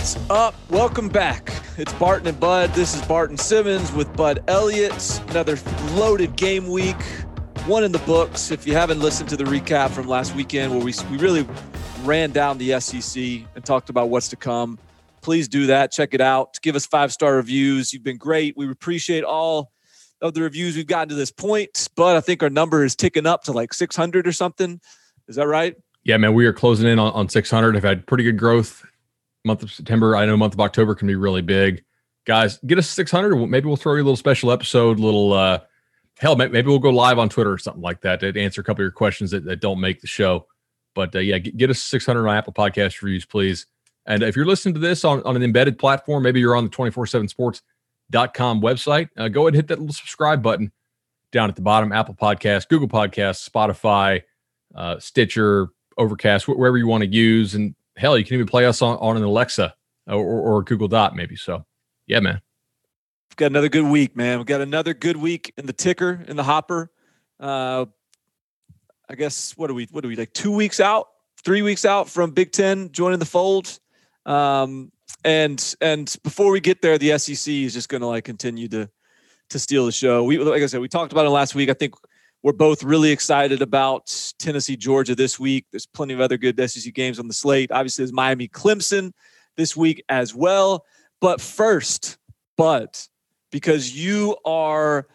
What's up? Welcome back. It's Barton and Bud. This is Barton Simmons with Bud Elliott. Another loaded game week, one in the books. If you haven't listened to the recap from last weekend, where we, we really ran down the SEC and talked about what's to come, please do that. Check it out. Give us five star reviews. You've been great. We appreciate all of the reviews we've gotten to this point. But I think our number is ticking up to like 600 or something. Is that right? Yeah, man, we are closing in on, on 600. Have had pretty good growth. Month of September, I know month of October can be really big. Guys, get us 600. Maybe we'll throw you a little special episode, little uh hell, maybe we'll go live on Twitter or something like that to answer a couple of your questions that, that don't make the show. But uh, yeah, get, get us 600 on Apple Podcast reviews, please. And if you're listening to this on, on an embedded platform, maybe you're on the 247sports.com website, uh, go ahead and hit that little subscribe button down at the bottom Apple Podcasts, Google Podcasts, Spotify, uh, Stitcher, Overcast, wh- wherever you want to use. And hell, you can even play us on, on an Alexa or, or, Google Dot, maybe. So, yeah, man. We've got another good week, man. We've got another good week in the ticker, in the hopper. Uh, I guess what are we? What are we like? Two weeks out, three weeks out from Big Ten joining the fold. Um, and and before we get there, the SEC is just going to like continue to to steal the show. We like I said, we talked about it last week. I think we're both really excited about Tennessee, Georgia this week. There's plenty of other good SEC games on the slate. Obviously, there's Miami, Clemson this week as well. But first, but because you are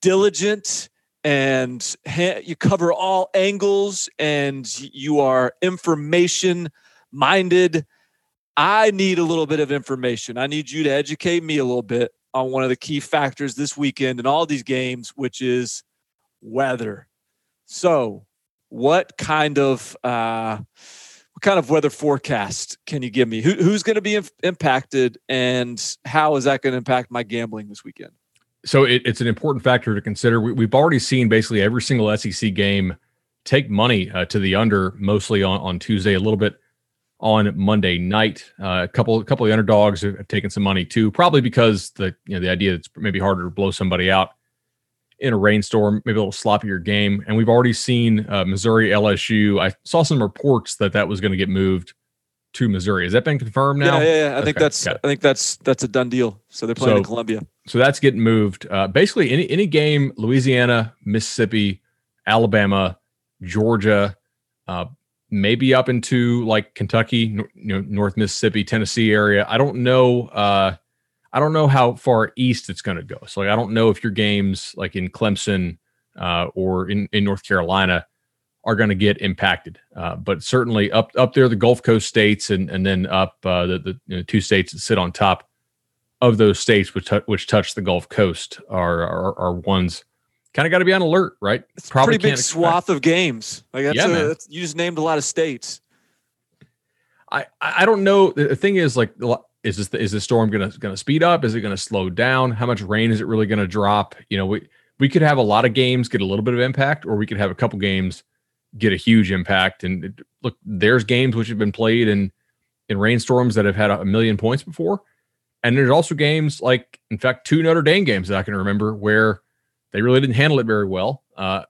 diligent and you cover all angles and you are information minded. I need a little bit of information. I need you to educate me a little bit on one of the key factors this weekend in all these games, which is weather. So, what kind of uh, what kind of weather forecast can you give me? Who, who's going to be im- impacted, and how is that going to impact my gambling this weekend? So it, it's an important factor to consider. We, we've already seen basically every single SEC game take money uh, to the under, mostly on, on Tuesday, a little bit on Monday night. Uh, a couple, a couple of underdogs have have taken some money too, probably because the you know the idea that it's maybe harder to blow somebody out in a rainstorm, maybe a little sloppier game. And we've already seen uh, Missouri LSU. I saw some reports that that was going to get moved to Missouri. Has that been confirmed now? Yeah, yeah, yeah. I think Okay, that's got it. I think that's that's a done deal. So they're playing in Columbia. So that's getting moved. Uh, basically, any any game, Louisiana, Mississippi, Alabama, Georgia, uh, maybe up into like Kentucky, nor- you know, North Mississippi, Tennessee area. I don't know. I don't know how far east it's going to go. So like, I don't know if your games like in Clemson uh, or in in North Carolina are going to get impacted. Uh, but certainly up up there, the Gulf Coast states, and and then up uh, the the you know, two states that sit on top of those states which tou- which touch the Gulf Coast are are, are ones kind of got to be on alert, right? It's a pretty big expect- swath of games. Like that's Yeah, a, man. that's, you just named a lot of states. I I don't know. The thing is, like, is this is the storm gonna gonna speed up? Is it gonna slow down? How much rain is it really gonna drop? You know, we we could have a lot of games get a little bit of impact, or we could have a couple games get a huge impact. And it- look, there's games which have been played in in rainstorms that have had a, a million points before, and there's also games like, in fact, two Notre Dame games that I can remember where they really didn't handle it very well. Uh,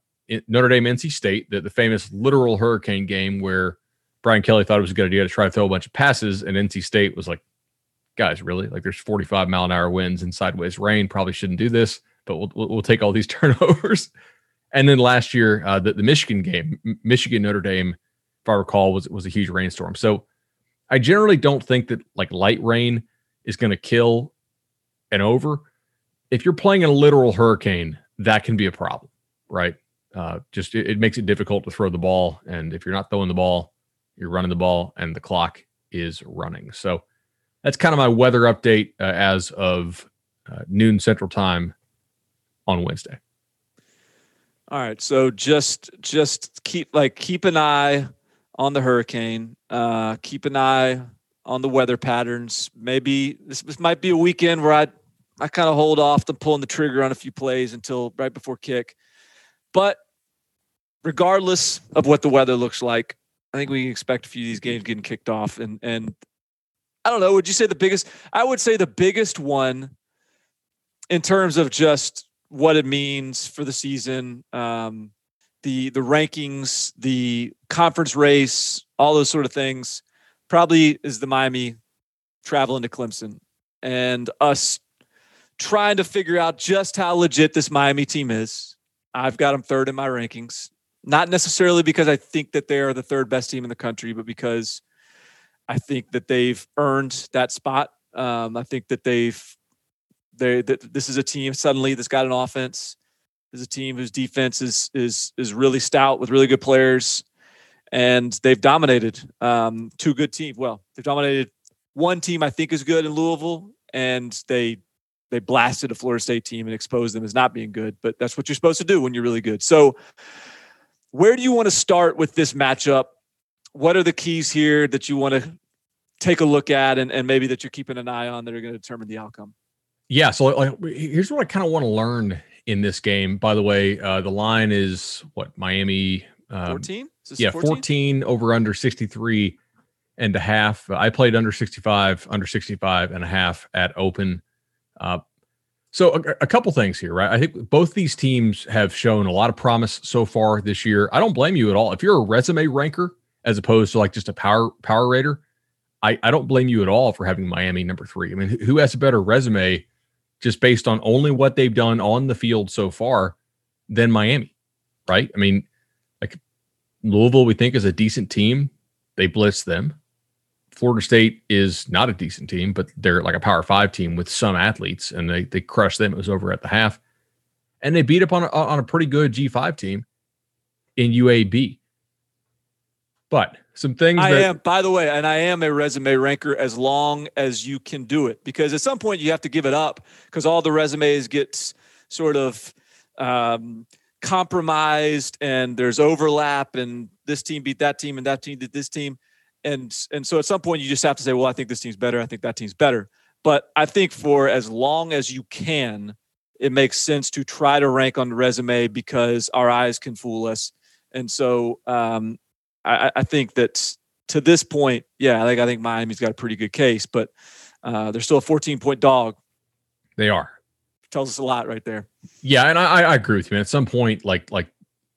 Notre Dame, NC State, the, the famous literal hurricane game where Brian Kelly thought it was a good idea to try to throw a bunch of passes, and NC State was like guys, really? Like there's 45 mile an hour winds and sideways rain. Probably shouldn't do this, but we'll we'll, take all these turnovers. And then last year, uh, the, the Michigan game, Michigan Notre Dame, if I recall, was was a huge rainstorm. So I generally don't think that like light rain is going to kill an over. If you're playing in a literal hurricane, that can be a problem, right? Uh, just it, it makes it difficult to throw the ball, and if you're not throwing the ball, you're running the ball, and the clock is running. So that's kind of my weather update uh, as of uh, noon Central Time on Wednesday. All right, so just just keep like keep an eye on the hurricane. Uh, keep an eye on the weather patterns. Maybe this, this might be a weekend where I I kind of hold off on pulling the trigger on a few plays until right before kick. But regardless of what the weather looks like, I think we can expect a few of these games getting kicked off. And and I don't know. Would you say the biggest? I would say the biggest one in terms of just what it means for the season, um, the the rankings, the conference race, all those sort of things. Probably is the Miami traveling to Clemson and us trying to figure out just how legit this Miami team is. I've got them third in my rankings, not necessarily because I think that they are the third best team in the country, but because I think that they've earned that spot. Um, I think that they've they that this is a team suddenly that's got an offense. This Is a team whose defense is is is really stout with really good players, and they've dominated um, two good teams. Well, they've dominated one team I think is good in Louisville, and they they blasted a Florida State team and exposed them as not being good. But that's what you're supposed to do when you're really good. So, where do you want to start with this matchup? What are the keys here that you want to take a look at, and, and maybe that you're keeping an eye on that are going to determine the outcome? Yeah. So like, here's what I kind of want to learn in this game. By the way, uh, the line is what Miami. Um, 14? Yeah, 14? 14 over under 63 and a half. I played under 65, under 65 and a half at open. Uh, so a, a, couple things here, right? I think both these teams have shown a lot of promise so far this year. I don't blame you at all. If you're a resume ranker as opposed to like just a power power rater, I, I don't blame you at all for having Miami number three. I mean, who has a better resume just based on only what they've done on the field so far than Miami, right? I mean, like Louisville, we think is a decent team. They blitz them. Florida State is not a decent team, but they're like a power five team with some athletes, and they they crushed them. It was over at the half, and they beat up on a, on a pretty good G five team in UAB. But some things I that, am, by the way, and I am a resume ranker as long as you can do it, because at some point you have to give it up because all the resumes get sort of um, compromised and there's overlap, and this team beat that team and that team did this team, and and so at some point you just have to say, well, I think this team's better, I think that team's better. But I think for as long as you can, it makes sense to try to rank on the resume because our eyes can fool us. And so um, I, I think that to this point, yeah, like I think Miami's got a pretty good case, but uh, they're still a 14 point dog. They are. Tells us a lot right there. Yeah, and I, I agree with you. Man. At some point, like like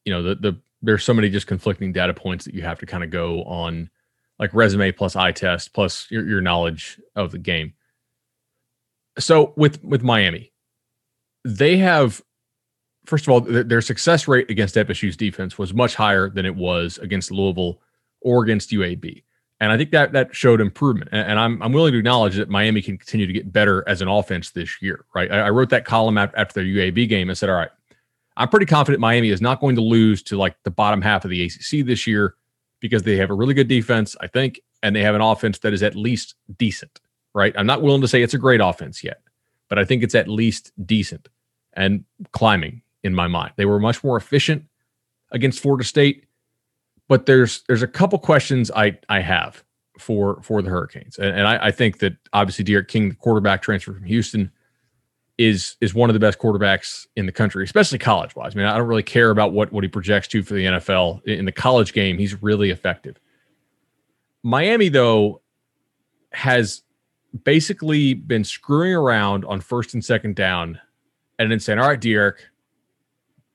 you know, the the there's so many just conflicting data points that you have to kind of go on, like resume plus eye test plus your, your knowledge of the game. So with with Miami, they have first of all, their success rate against FSU's defense was much higher than it was against Louisville or against UAB. And I think that that showed improvement. And, I'm, I'm willing to acknowledge that Miami can continue to get better as an offense this year, right? I, I wrote that column after their UAB game and said, all right, I'm pretty confident Miami is not going to lose to like the bottom half of the ACC this year because they have a really good defense, I think, and they have an offense that is at least decent, right? I'm not willing to say it's a great offense yet, but I think it's at least decent and climbing in my mind. They were much more efficient against Florida State, but there's there's a couple questions I I have for for the Hurricanes, and, and I, I, think that obviously D'Eriq King, the quarterback transfer from Houston, is is one of the best quarterbacks in the country, especially college wise. I mean, I don't really care about what what he projects to for the NFL in the college game. He's really effective. Miami though has basically been screwing around on first and second down and then saying, all right, D'Eriq,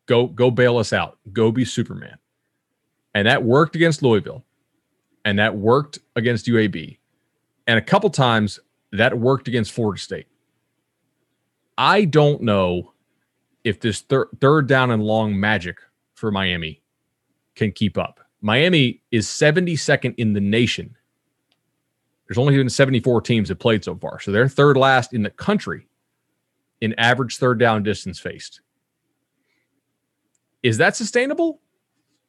go go bail us out. Go be Superman. And that worked against Louisville. And that worked against UAB. And a couple times That worked against Florida State. I don't know if this thir- third down and long magic for Miami can keep up. Miami is 72nd in the nation. There's only been 74 teams that played so far. So they're third last in the country in average third down distance faced. Is that sustainable?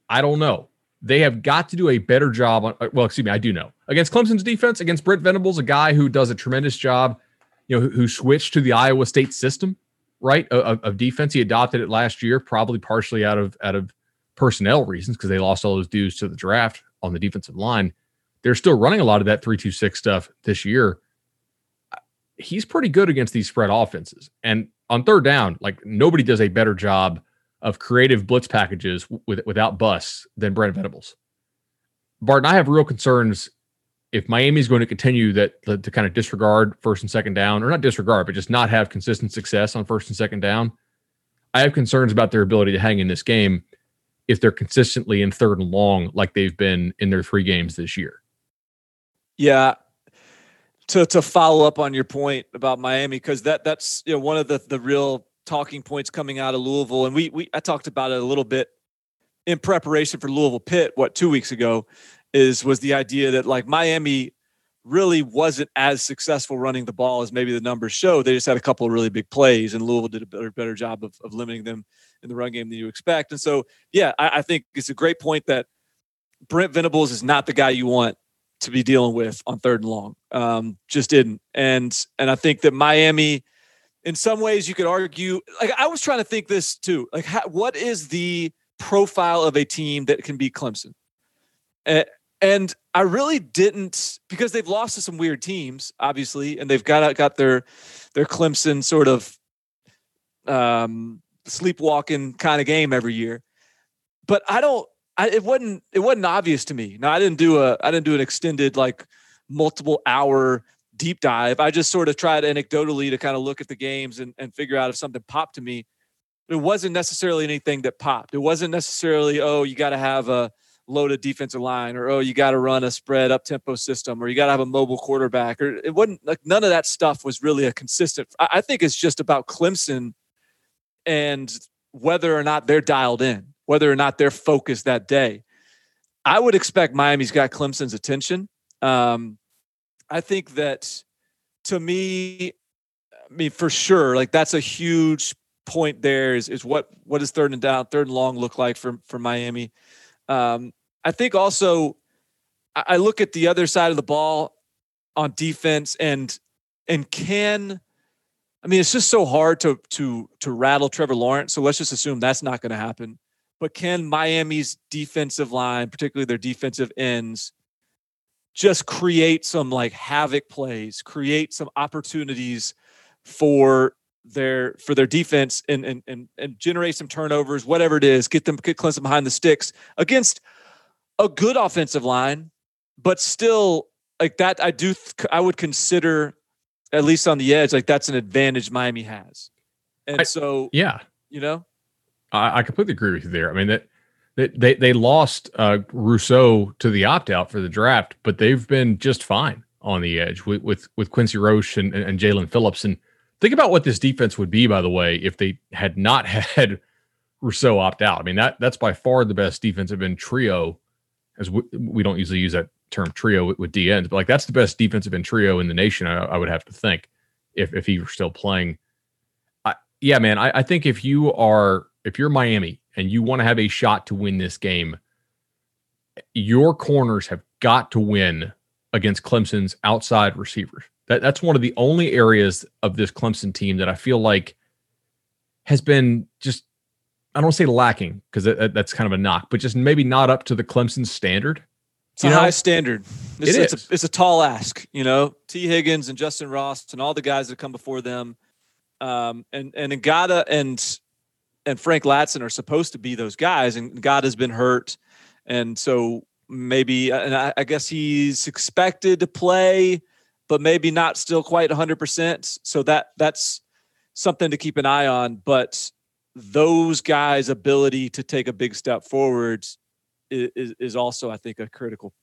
I don't know. They have got to do a better job on. Uh, well, excuse me, I do know against Clemson's defense against Brent Venables, a guy who does a tremendous job. You know, who, who switched to the Iowa State system, right, of, of, defense. He adopted it last year, probably partially out of out of personnel reasons because they lost all those dudes to the draft on the defensive line. They're still running a lot of that three two six stuff this year. He's pretty good against these spread offenses, and on third down, like nobody does a better job of creative blitz packages with, without busts than Brent Venables. Barton, I have real concerns if Miami is going to continue that to, to kind of disregard first and second down, or not disregard, but just not have consistent success on first and second down. I have concerns about their ability to hang in this game if they're consistently in third and long like they've been in their three games this year. Yeah. To to follow up on your point about Miami, because that that's you know one of the the real talking points coming out of Louisville, and we we I talked about it a little bit in preparation for Louisville Pitt. What two weeks ago is was the idea that like Miami really wasn't as successful running the ball as maybe the numbers show. They just had a couple of really big plays, and Louisville did a better better job of, of limiting them in the run game than you expect. And so, yeah, I, I think it's a great point that Brent Venables is not the guy you want to be dealing with on third and long. Um, just didn't. And and I think that Miami in some ways you could argue like i was trying to think this too like how, what is the profile of a team that can be clemson? And, i really didn't because they've lost to some weird teams obviously and they've got got their their clemson sort of um sleepwalking kind of game every year. But i don't I, it wasn't it wasn't obvious to me. Now i didn't do a i didn't do an extended like multiple hour deep dive. I just sort of tried anecdotally to kind of look at the games and, and figure out if something popped to me. It wasn't necessarily anything that popped. It wasn't necessarily, oh, you got to have a loaded defensive line or, oh, you got to run a spread up tempo system or you got to have a mobile quarterback or it wasn't like none of that stuff was really a consistent. I, think it's just about Clemson and whether or not they're dialed in, whether or not they're focused that day. I would expect Miami's got Clemson's attention. Um, I think that to me, I mean, for sure, like that's a huge point there is, is what, what does third and down, third and long look like for, for Miami? Um, I think also I look at the other side of the ball on defense and, and can, I mean, it's just so hard to, to, to rattle Trevor Lawrence. So let's just assume that's not going to happen. But can Miami's defensive line, particularly their defensive ends, just create some like havoc plays, create some opportunities for their for their defense and and and, and generate some turnovers, whatever it is, get them get Clemson behind the sticks against a good offensive line, but still like that. I do I would consider at least on the edge like that's an advantage Miami has, and I, so yeah, you know, I, I completely agree with you there. I mean that they they, they lost uh, Rousseau to the opt out for the draft, but they've been just fine on the edge with with, with Quincy Roche and, and, Jaelan Phillips. And think about what this defense would be, by the way, if they had not had Rousseau opt out. I mean that that's by far the best defensive end trio, as we, we don't usually use that term trio with, with DNs, but like that's the best defensive end trio in the nation. I, I would have to think if if he were still playing. Yeah, man, I, I think if you are if you're Miami and you want to have a shot to win this game, your corners have got to win against Clemson's outside receivers. That, that's one of the only areas of this Clemson team that I feel like has been just, I don't say lacking because that, that's kind of a knock, but just maybe not up to the Clemson standard. It's you a know? high standard. It's, it it's. A, it's a tall ask, you know. Tee Higgins and Justin Ross and all the guys that come before them, um, and and Ngata and and Frank Ladson are supposed to be those guys, and God has been hurt, and so maybe, uh, and I, I guess he's expected to play, but maybe not still quite 100. percent So that that's something to keep an eye on. But those guys' ability to take a big step forward is, is also, I think, a critical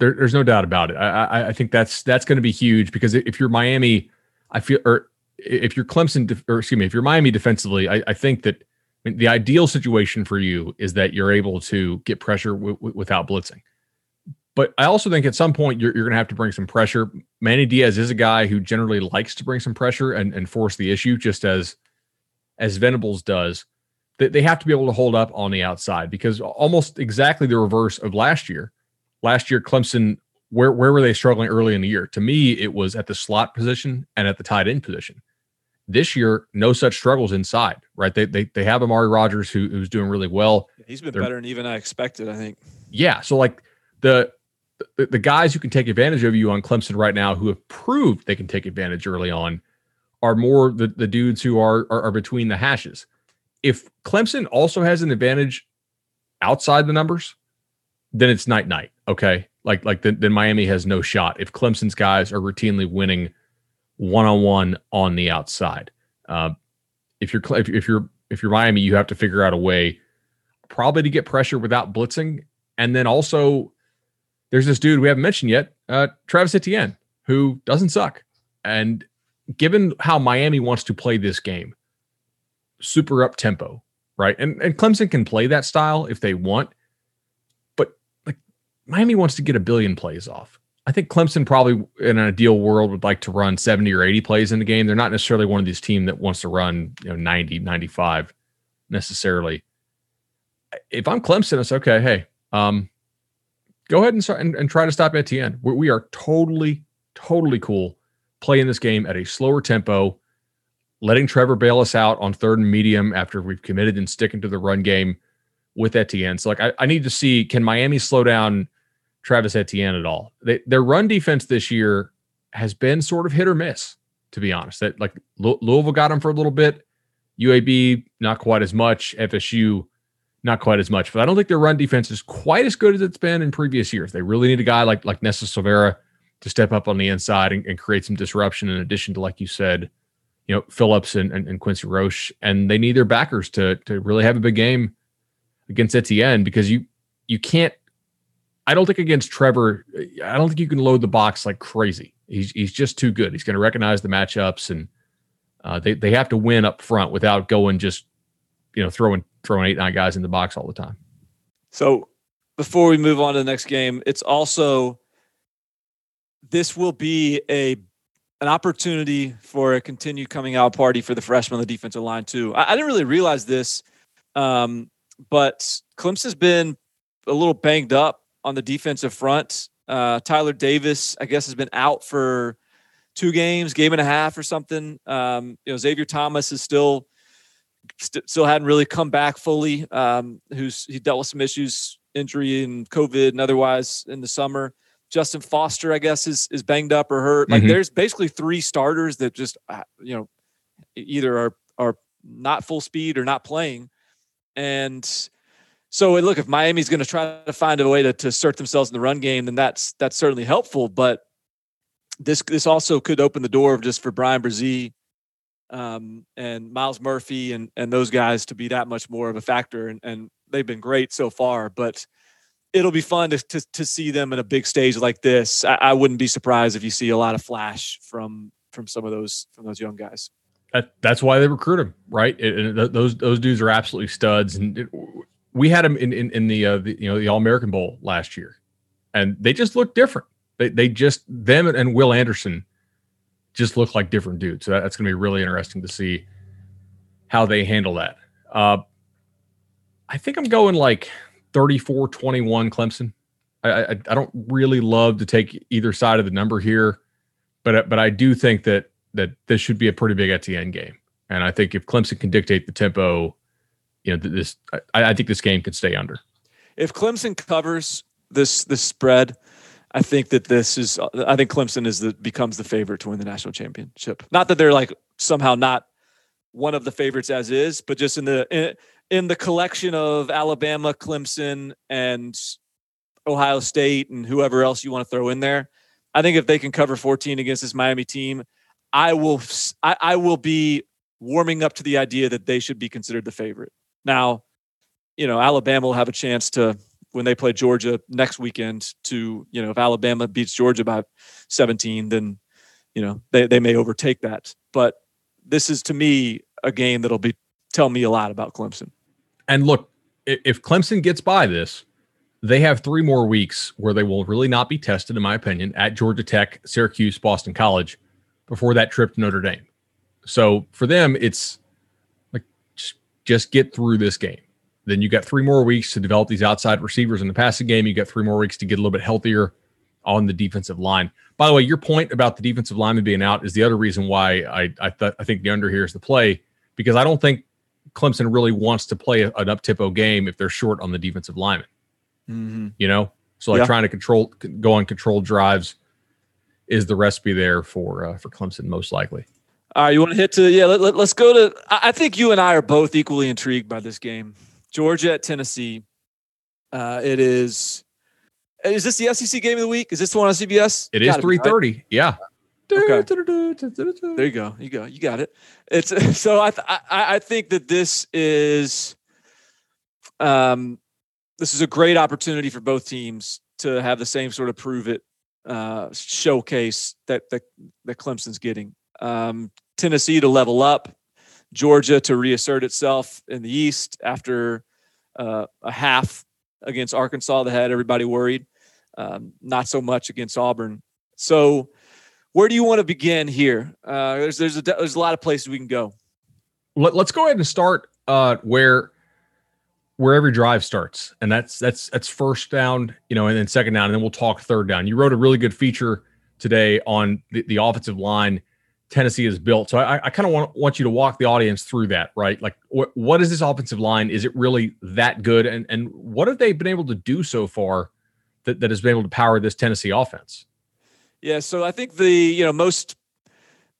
There, there's no doubt about it. I, I, I think that's that's going to be huge because if you're Miami, I feel, or if you're Clemson, or excuse me, if you're Miami defensively, I, I think that I mean, the ideal situation for you is that you're able to get pressure w- w- without blitzing. But I also think at some point you're, you're going to have to bring some pressure. Manny Diaz is a guy who generally likes to bring some pressure and, and force the issue, just as as Venables does. That they have to be able to hold up on the outside because almost exactly the reverse of last year. Last year, Clemson, where where were they struggling early in the year? To me, it was at the slot position and at the tight end position. This year, no such struggles inside, right? They they, they have Amari Rodgers who, who's doing really well. He's been They're, better than even I expected, I think. Yeah. So like the the, the guys who can take advantage of you on Clemson right now, who have proved they can take advantage early on, are more the, the dudes who are, are, are between the hashes. If Clemson also has an advantage outside the numbers, then it's night night. Okay, like like then, then Miami has no shot if Clemson's guys are routinely winning one on one on the outside. Uh, if you're if, you're if you're Miami, you have to figure out a way probably to get pressure without blitzing, and then also there's this dude we haven't mentioned yet, uh, Travis Etienne, who doesn't suck. And given how Miami wants to play this game, super up tempo, right? And and Clemson can play that style if they want, but like Miami wants to get a billion plays off. I think Clemson probably in an ideal world would like to run 70 or 80 plays in the game. They're not necessarily one of these team that wants to run, you know, 90, 95 necessarily. If I'm Clemson, it's okay. Hey, um, go ahead and, start, and, and try to stop Etienne. We, we are totally, totally cool playing this game at a slower tempo, letting Trevor bail us out on third and medium after we've committed and sticking to the run game with Etienne. So, like, I, I need to see can Miami slow down Travis Etienne at all? They, their run defense this year has been sort of hit or miss, to be honest. That like Louisville got him for a little bit, UAB not quite as much, FSU not quite as much. But I don't think their run defense is quite as good as it's been in previous years. They really need a guy like like Nesta Silvera to step up on the inside and, and, create some disruption. In addition to, like you said, you know Phillips and, and, and, Quincy Roche, and they need their backers to to really have a big game against Etienne because you you can't. I don't think against Trevor, I don't think you can load the box like crazy. He's he's just too good. He's going to recognize the matchups, and uh, they they have to win up front without going just you know throwing throwing eight nine guys in the box all the time. So before we move on to the next game, it's also this will be a an opportunity for a continued coming out party for the freshmen on the defensive line too. I, I didn't really realize this, um, but Clemson's been a little banged up on the defensive front. Uh, Tyler Davis, I guess, has been out for two games, game and a half or something. Um, you know, Xavier Thomas is still st- still hadn't really come back fully. Um, who's he dealt with some issues, injury and COVID and otherwise in the summer. Justin Foster, I guess, is is banged up or hurt. Like mm-hmm. there's basically three starters that just uh, you know either are are not full speed or not playing, and so look if Miami's going to try to find a way to to assert themselves in the run game, then that's that's certainly helpful. But this this also could open the door just for Bryan Bresee um, and Myles Murphy and and those guys to be that much more of a factor. And, and they've been great so far, but it'll be fun to, to, to see them in a big stage like this. I, I, wouldn't be surprised if you see a lot of flash from from some of those from those young guys. That, that's why they recruit them, right? It, those those dudes are absolutely studs, and we had them in in, in the, uh, the you know the All American Bowl last year, and they just look different. They they just them and Will Anderson just look like different dudes. So that's going to be really interesting to see how they handle that. Uh, I think I'm going like 34 21 Clemson. I, I, I don't really love to take either side of the number here, but but I do think that that this should be a pretty big Etienne game. And I think if Clemson can dictate the tempo, you know, this I, I think this game can stay under. If Clemson covers this this spread, I think that this is. I think Clemson is the becomes the favorite to win the national championship. Not that they're like somehow not one of the favorites as is, but just in the in, in the collection of Alabama, Clemson, and Ohio State, and whoever else you want to throw in there. I think if they can cover 14 against this Miami team, I will. I, I will be warming up to the idea that they should be considered the favorite. Now, you know, Alabama will have a chance to when they play Georgia next weekend to, you know, if Alabama beats Georgia by 17, then, you know, they, they may overtake that. But this is to me a game that'll be tell me a lot about Clemson. And look, if Clemson gets by this, they have three more weeks where they will really not be tested, in my opinion, at Georgia Tech, Syracuse, Boston College before that trip to Notre Dame. So for them, it's just, get through this game. Then you got three more weeks to develop these outside receivers in the passing game. You got three more weeks to get a little bit healthier on the defensive line. By the way, your point about the defensive lineman being out is the other reason why I I, th- I think the under here is the play because I don't think Clemson really wants to play an up tempo game if they're short on the defensive lineman. Mm-hmm. You know, so like yeah. trying to control, go on controlled drives is the recipe there for uh, for Clemson most likely. All right, you want to hit to yeah? Let, let, let's go to. I think you and I are both equally intrigued by this game. Georgia at Tennessee. Uh, it is. Is this the SEC game of the week? Is this the one on CBS? It is three thirty. Right? Yeah. Okay. There you go. You go. You got it. It's so I th- I I think that this is um this is a great opportunity for both teams to have the same sort of prove it uh, showcase that that that Clemson's getting. Um, Tennessee to level up, Georgia to reassert itself in the East after uh, a half against Arkansas that had everybody worried. Um, not so much against Auburn. So, where do you want to begin here? Uh, there's there's a there's a lot of places we can go. Let, us go ahead and start uh, where where every drive starts, and that's that's that's first down, you know, and then second down, and then we'll talk third down. You wrote a really good feature today on the, the offensive line Tennessee has built. So I, I kind of want want you to walk the audience through that, right? Like, what what is this offensive line? Is it really that good? And and what have they been able to do so far that that has been able to power this Tennessee offense? Yeah, so I think the you know most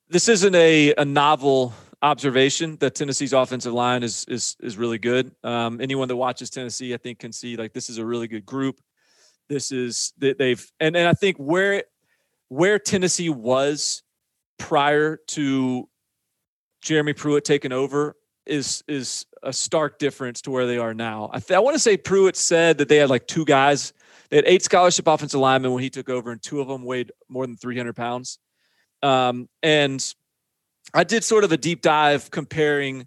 this isn't a a novel observation that Tennessee's offensive line is is is really good. Um, anyone that watches Tennessee, I think, can see like this is a really good group. This is they've and and I think where where Tennessee was prior to Jeremy Pruitt taking over is is a stark difference to where they are now. I, th- I want to say Pruitt said that they had like two guys. They had eight scholarship offensive linemen when he took over, and two of them weighed more than 300 pounds. Um, and I did sort of a deep dive comparing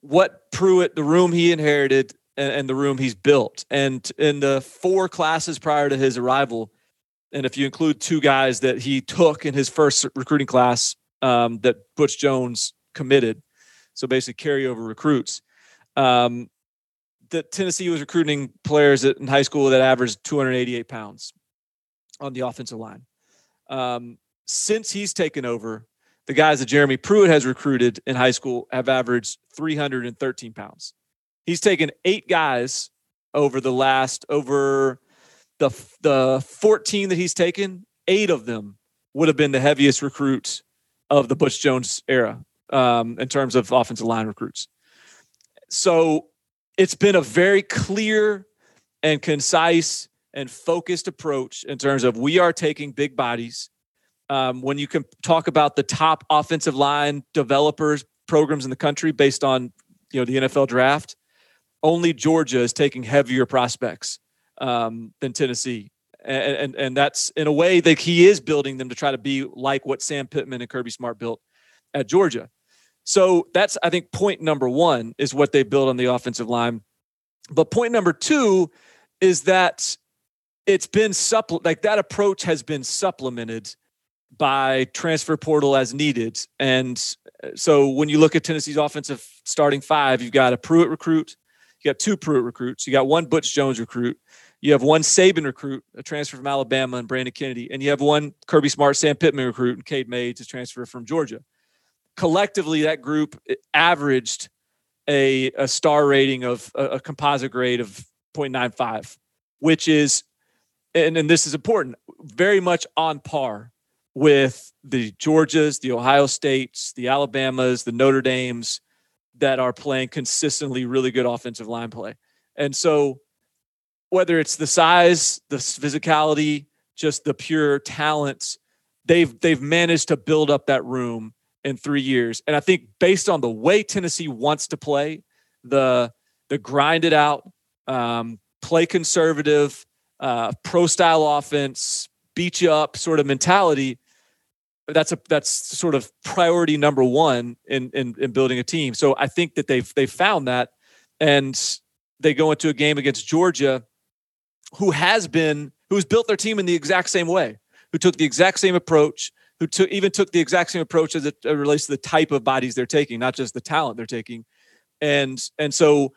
what Pruitt, the room he inherited, and, and, the room he's built. And in the four classes prior to his arrival, and if you include two guys that he took in his first recruiting class um, that Butch Jones committed, so basically carryover recruits, um, that Tennessee was recruiting players in high school that averaged 288 pounds on the offensive line. Um, since he's taken over, the guys that Jeremy Pruitt has recruited in high school have averaged 313 pounds. He's taken eight guys over the last over the the 14 that he's taken. Eight of them would have been the heaviest recruits of the Butch Jones era um, in terms of offensive line recruits. So it's been a very clear and concise and focused approach in terms of we are taking big bodies um, when you can talk about the top offensive line developers programs in the country based on you know the NFL draft, only Georgia is taking heavier prospects um, than Tennessee, and, and and that's in a way that he is building them to try to be like what Sam Pittman and Kirby Smart built at Georgia. So that's I think point number one is what they build on the offensive line. But point number two is that it's been supple like that approach has been supplemented by transfer portal as needed. And uh, so when you look at Tennessee's offensive starting five, you've got a Pruitt recruit, you got two Pruitt recruits, you got one Butch Jones recruit, you have one Saban recruit, a transfer from Alabama, and Brandon Kennedy, and you have one Kirby Smart, Sam Pittman recruit, and Cade Mays to transfer from Georgia. Collectively, that group eh, averaged a, a star rating of a, a composite grade of 0.95, which is, and, and this is important, very much on par with the Georgias, the Ohio States, the Alabamas, the Notre Dames that are playing consistently really good offensive line play. And so whether it's the size, the physicality, just the pure talents, they've they've managed to build up that room in 3 years. And I think based on the way Tennessee wants to play, the the grind it out, um, play conservative, uh, pro style offense, beat you up sort of mentality. That's a that's sort of priority number one in, in in building a team. So I think that they've they've found that, and they go into a game against Georgia, who has been who's built their team in the exact same way, who took the exact same approach, who took even took the exact same approach as it relates to the type of bodies they're taking, not just the talent they're taking, and and so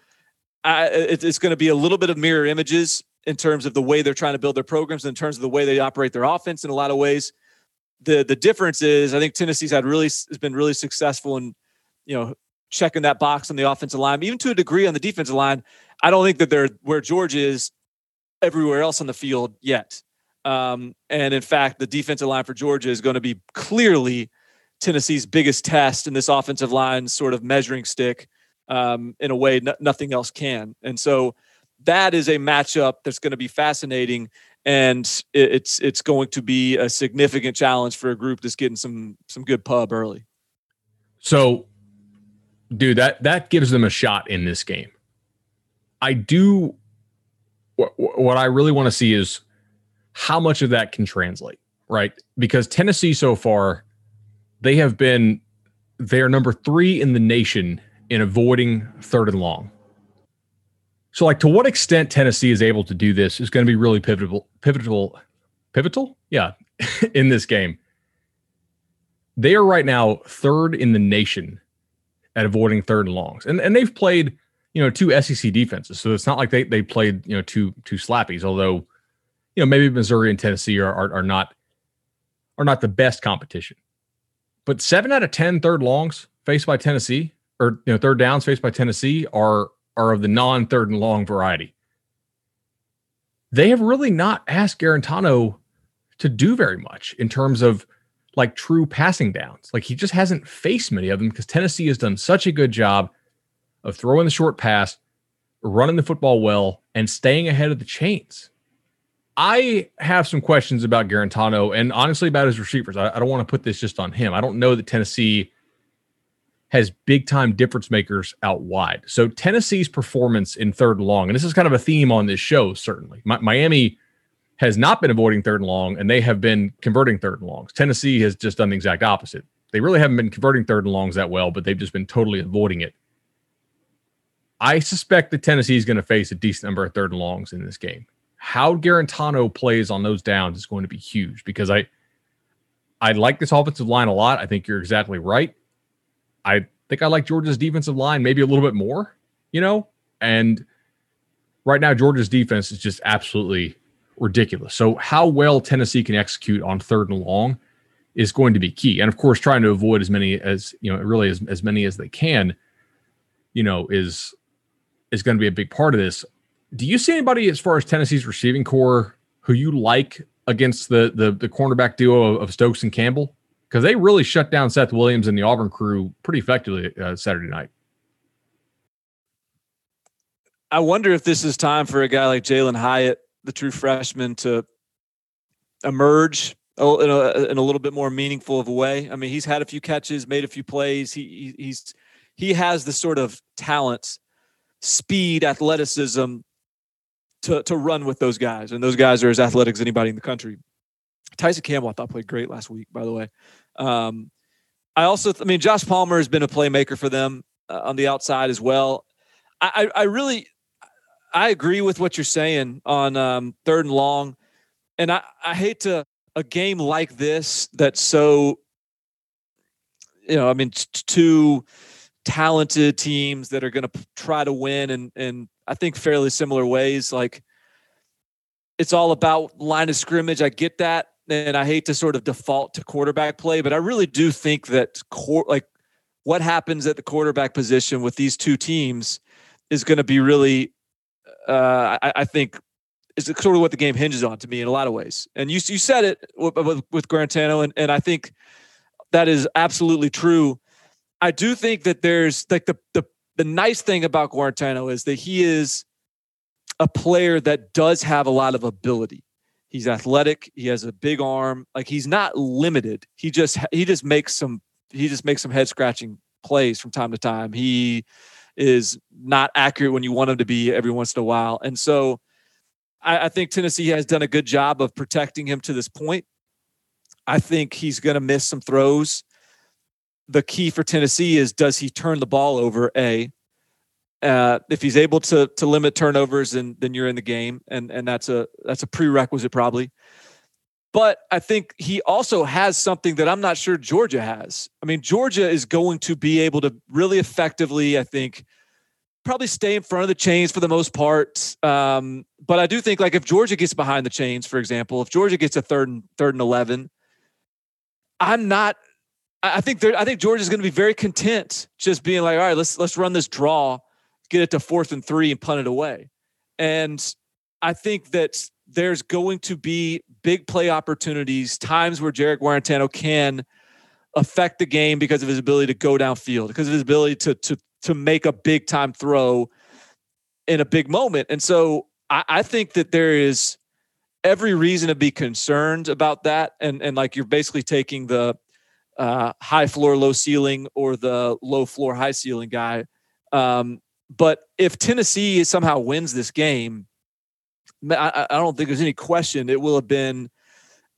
I, it, it's going to be a little bit of mirror images in terms of the way they're trying to build their programs, in terms of the way they operate their offense. In a lot of ways, the the difference is I think Tennessee's had really has been really successful in you know checking that box on the offensive line, even to a degree on the defensive line. I don't think that they're where Georgia is everywhere else on the field yet. Um, and in fact, the defensive line for Georgia is going to be clearly Tennessee's biggest test in this offensive line sort of measuring stick um, in a way no, nothing else can. And so that is a matchup that's going to be fascinating, and it's it's going to be a significant challenge for a group that's getting some some good pub early. So, dude, that that gives them a shot in this game. I do. What, what I really want to see is how much of that can translate, right? Because Tennessee so far, they have been they're number three in the nation in avoiding third and long. So, like, to what extent Tennessee is able to do this is going to be really pivotal, pivotal, pivotal, yeah, in this game. They are right now third in the nation at avoiding third and longs, and and they've played, you know, two SEC defenses, so it's not like they they played, you know, two two slappies. Although, you know, maybe Missouri and Tennessee are are, are not are not the best competition, but seven out of 10 third longs faced by Tennessee or you know third downs faced by Tennessee are are of the non third and long variety. They have really not asked Guarantano to do very much in terms of like true passing downs. Like he just hasn't faced many of them because Tennessee has done such a good job of throwing the short pass, running the football well, and staying ahead of the chains. I have some questions about Guarantano and honestly about his receivers. I, I don't want to put this just on him. I don't know that Tennessee has big time difference makers out wide. So Tennessee's performance in third and long, and this is kind of a theme on this show, certainly. Mi- Miami has not been avoiding third and long, and they have been converting third and longs. Tennessee has just done the exact opposite. They really haven't been converting third and longs that well, but they've just been totally avoiding it. I suspect that Tennessee is going to face a decent number of third and longs in this game. How Guarantano plays on those downs is going to be huge because I I like this offensive line a lot. I think you're exactly right. I think I like Georgia's defensive line maybe a little bit more, you know? And right now, Georgia's defense is just absolutely ridiculous. So, how well Tennessee can execute on third and long is going to be key. And of course, trying to avoid as many as, you know, really as, as many as they can, you know, is is going to be a big part of this. Do you see anybody as far as Tennessee's receiving corps who you like against the the, the cornerback duo of Stokes and Campbell? because they really shut down Seth Williams and the Auburn crew pretty effectively uh, Saturday night. I wonder if this is time for a guy like Jalin Hyatt, the true freshman, to emerge in a, in a, little bit more meaningful of a way. I mean, he's had a few catches, made a few plays. He, he's he has the sort of talent, speed, athleticism to to run with those guys, and those guys are as athletic as anybody in the country. Tyson Campbell, I thought played great last week, by the way. Um, I also, I mean, Josh Palmer has been a playmaker for them uh, on the outside as well. I, I, I, really, I agree with what you're saying on um, third and long, and I, I hate to a game like this that's so, you know, I mean, t- two talented teams that are going to try to win, and and I think fairly similar ways. Like, it's all about line of scrimmage. I get that, and I hate to sort of default to quarterback play, but I really do think that core, like what happens at the quarterback position with these two teams is going to be really, uh, I, I, think, is sort of what the game hinges on to me in a lot of ways. And you you said it with, with, with and and I think that is absolutely true. I do think that there's like the the the nice thing about Guarantano is that he is a player that does have a lot of ability. He's athletic. He has a big arm. Like he's not limited. He just he just makes some he just makes some head scratching plays from time to time. He is not accurate when you want him to be every once in a while. And so I, I think Tennessee has done a good job of protecting him to this point. I think he's going to miss some throws. The key for Tennessee is does he turn the ball over? A, uh, if he's able to to limit turnovers, then then you're in the game, and and that's a that's a prerequisite probably. But I think he also has something that I'm not sure Georgia has. I mean, Georgia is going to be able to really effectively, I think, probably stay in front of the chains for the most part. Um, but I do think like if Georgia gets behind the chains, for example, if Georgia gets a third and third and eleven, I'm not. I think I think Georgia's going to be very content just being like, all right, let's let's run this draw, get it to fourth and three, and punt it away. And I think that there's going to be big play opportunities, times where Jarrett Guarantano can affect the game because of his ability to go downfield, because of his ability to to to make a big time throw in a big moment. And so I, I think that there is every reason to be concerned about that. And and like you're basically taking the uh, high floor, low ceiling, or the low floor, high ceiling guy. Um, but if Tennessee somehow wins this game, I, I, don't think there's any question it will have been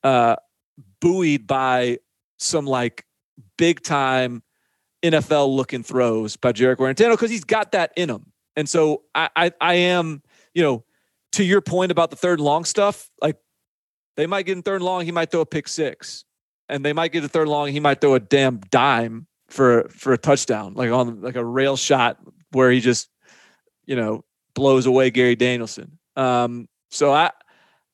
uh, buoyed by some like big time NFL looking throws by Jarrett Guarantano because he's got that in him. And so I, I, I am, you know, to your point about the third long stuff, like they might get in third and long, he might throw a pick six, and they might get a third long, he might throw a damn dime for for a touchdown, like on like a rail shot where he just, you know, blows away Gary Danielson. Um, so I,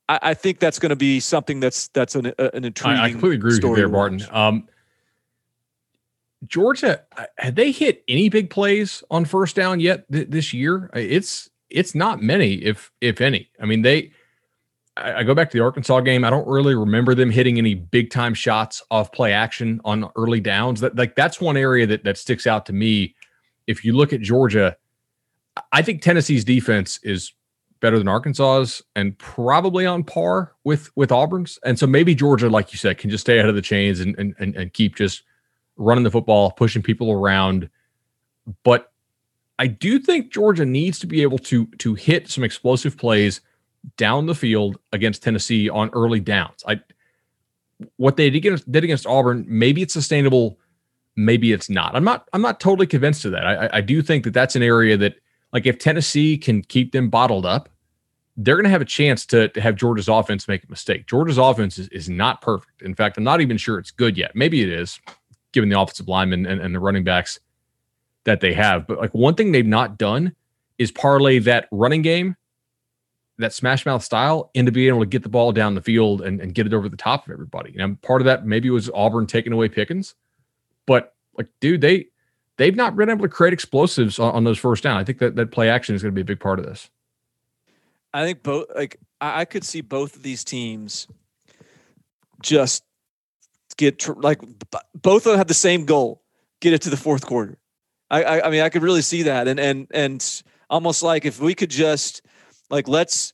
I think that's going to be something that's that's an, an intriguing. I, I completely agree with you there, Barton. Um, Georgia, had they hit any big plays on first down yet th- this year? It's it's not many, if if any. I mean, they. I, I go back to the Arkansas game. I don't really remember them hitting any big time shots off play action on early downs. That like that's one area that that sticks out to me. If you look at Georgia, I think Tennessee's defense is better than Arkansas's and probably on par with with Auburn's. And so maybe Georgia, like you said, can just stay out of the chains and and and, and keep just running the football, pushing people around. But I do think Georgia needs to be able to to hit some explosive plays down the field against Tennessee on early downs. I what they did against, did against Auburn, maybe it's sustainable, maybe it's not. I'm not I'm not totally convinced of that. I, I do think that that's an area that like if Tennessee can keep them bottled up, they're going to have a chance to, to have Georgia's offense make a mistake. Georgia's offense is, is not perfect. In fact, I'm not even sure it's good yet. Maybe it is given the offensive linemen and, and the running backs that they have. But like one thing they've not done is parlay that running game, that smash mouth style, into being able to get the ball down the field and, and get it over the top of everybody. And part of that maybe was Auburn taking away Pickens. But like, dude, they they've not been able to create explosives on, on those first down. I think that that play action is going to be a big part of this. I think both like I could see both of these teams just get like both of them have the same goal get it to the fourth quarter I, I, I mean i could really see that and and and almost like if we could just like let's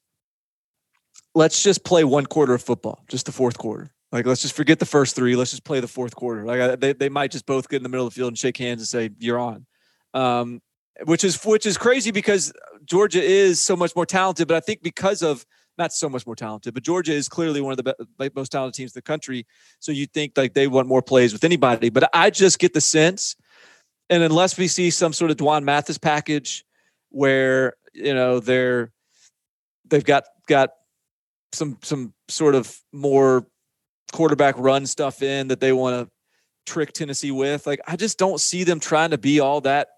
let's just play one quarter of football just the fourth quarter. Like let's just forget the first three. Let's just play the fourth quarter. Like I, they, they might just both get in the middle of the field and shake hands and say you're on. Um which is which is crazy because georgia is so much more talented but i think because of not so much more talented, but Georgia is clearly one of the be- most talented teams in the country. So you think like they want more plays with anybody, but I just get the sense, and unless we see some sort of D'Wan Mathis package where you know they're they've got got some some sort of more quarterback run stuff in that they want to trick Tennessee with. Like I just don't see them trying to be all that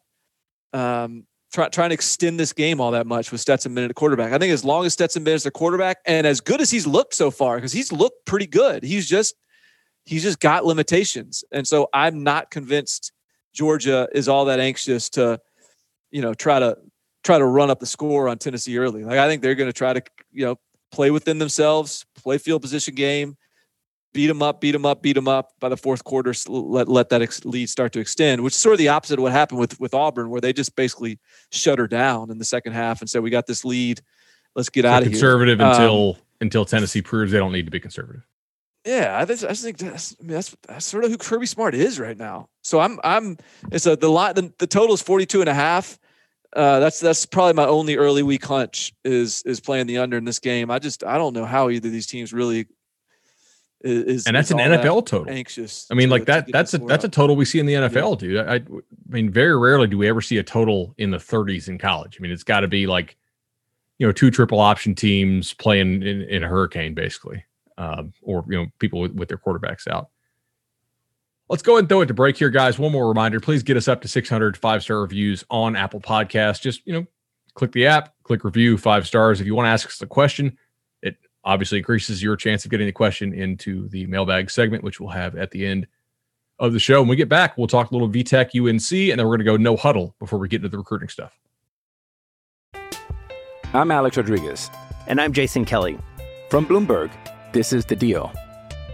um, try, trying to extend this game all that much with Stetson Bennett at quarterback. I think as long as Stetson Bennett's the quarterback and as good as he's looked so far, because he's looked pretty good, he's just he's just got limitations. And so I'm not convinced Georgia is all that anxious to, you know, try to try to run up the score on Tennessee early. Like I think they're going to try to, you know, play within themselves, play field position game, beat them up, beat them up, beat them up. By the fourth quarter, let let that lead start to extend, which is sort of the opposite of what happened with with Auburn, where they just basically shut her down in the second half and said, "We got this lead, let's get out of here." Conservative until um, until Tennessee proves they don't need to be conservative. Yeah, I, just, I just think that's, I mean, that's, that's sort of who Kirby Smart is right now. So I'm I'm it's a the lot the, the total is 42 and a half. Uh, that's that's probably my only early week hunch is is playing the under in this game. I just I don't know how either of these teams really is. and that's an all that NFL total. Anxious. I mean, to- like that. That's a that's a total we see in the NFL, dude. I, I mean, very rarely do we ever see a total in the 30s in college. I mean, it's got to be like, you know, two triple option teams playing in, in a hurricane, basically, um, or you know, people with, with their quarterbacks out. Let's go ahead and throw it to break here, guys. One more reminder: please get us up to 600 five star reviews on Apple Podcasts. Just you know, click the app, click review, five stars. If you want to ask us a question, it obviously increases your chance of getting the question into the mailbag segment, which we'll have at the end of the show. When we get back, we'll talk a little VTech UNC, and then we're going to go no huddle before we get into the recruiting stuff. I'm Alex Rodriguez. And I'm Jason Kelly. From Bloomberg, this is The Deal.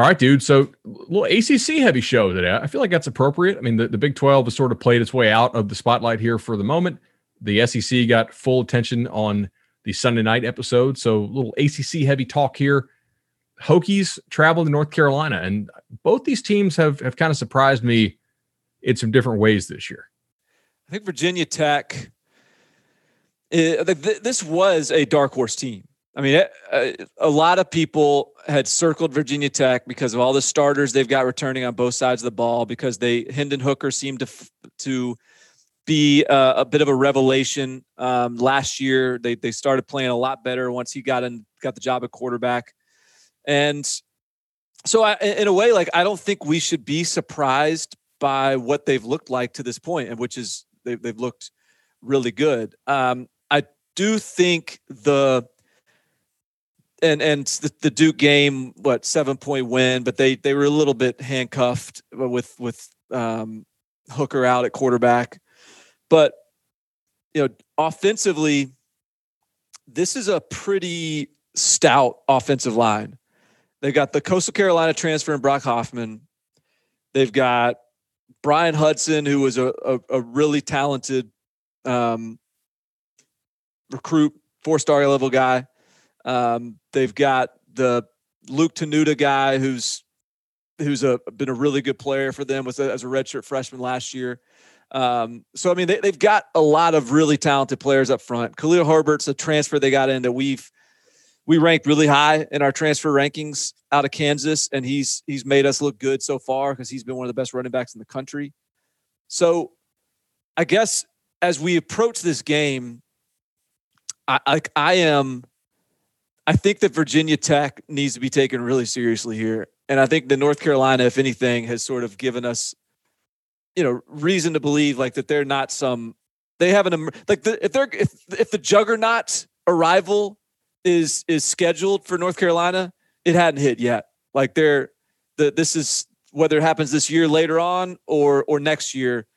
All right, dude. So, little ACC heavy show today. I feel like that's appropriate. I mean, the, the Big 12 has sort of played its way out of the spotlight here for the moment. The SEC got full attention on the Sunday night episode. So, little ACC heavy talk here. Hokies travel to North Carolina, and both these teams have have kind of surprised me in some different ways this year. I think Virginia Tech. eh, th- th- this was a dark horse team. I mean, eh, a lot of people had circled Virginia Tech because of all the starters they've got returning on both sides of the ball. Because they Hendon Hooker seemed to to be uh, a bit of a revelation um, last year. They they started playing a lot better once he got in got the job at quarterback, and so I, in a way, like I don't think we should be surprised by what they've looked like to this point, and which is they've they've looked really good. Um, I do think the and and the, Duke game, what seven point win, but they they were a little bit handcuffed with with um, Hooker out at quarterback, but you know offensively, this is a pretty stout offensive line. They've got the Coastal Carolina transfer and Brock Hoffman. They've got Bryan Hudson, who was a, a, a really talented um, recruit, four star level guy. Um, they've got the Luke Tenuta guy, who's who's a been a really good player for them, was a, as a redshirt freshman last year. Um, so I mean, they, they've got a lot of really talented players up front. Khalil Herbert's a transfer they got in that we've we ranked really high in our transfer rankings out of Kansas, and he's he's made us look good so far because he's been one of the best running backs in the country. So, I guess as we approach this game, I like I am. I think that Virginia Tech needs to be taken really seriously here, and I think the North Carolina, if anything, has sort of given us, you know, reason to believe like that they're not some. They have an like the, if they're if if the juggernaut arrival is is scheduled for North Carolina, it hadn't hit yet. Like they're the this is whether it happens this year later on or or next year.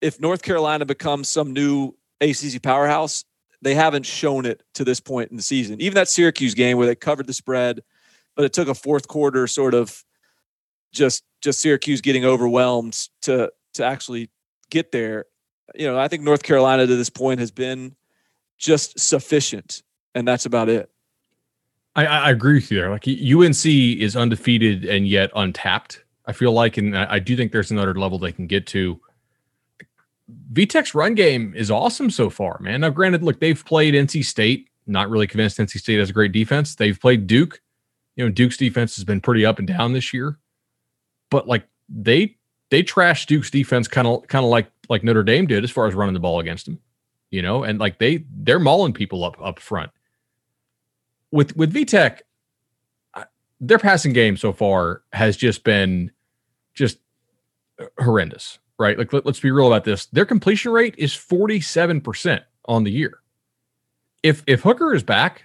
If North Carolina becomes some new ACC powerhouse, they haven't shown it to this point in the season. Even that Syracuse game where they covered the spread, but it took a fourth quarter sort of just just Syracuse getting overwhelmed to to actually get there. You know, I think North Carolina to this point has been just sufficient and that's about it. I, I agree with you there. Like UNC is undefeated and yet untapped. I feel like, and I, I do think there's another level they can get to. VTech's run game is awesome so far, man. Now, granted, look, they've played NC State. Not really convinced NC State has a great defense. They've played Duke. You know, Duke's defense has been pretty up and down this year, but like they they trashed Duke's defense kind of kind of like like Notre Dame did as far as running the ball against them. You know, and like they they're mauling people up up front. with with VTech, their passing game so far has just been just horrendous, right? Like let, us be real about this. Their completion rate is 47% on the year. If if Hooker is back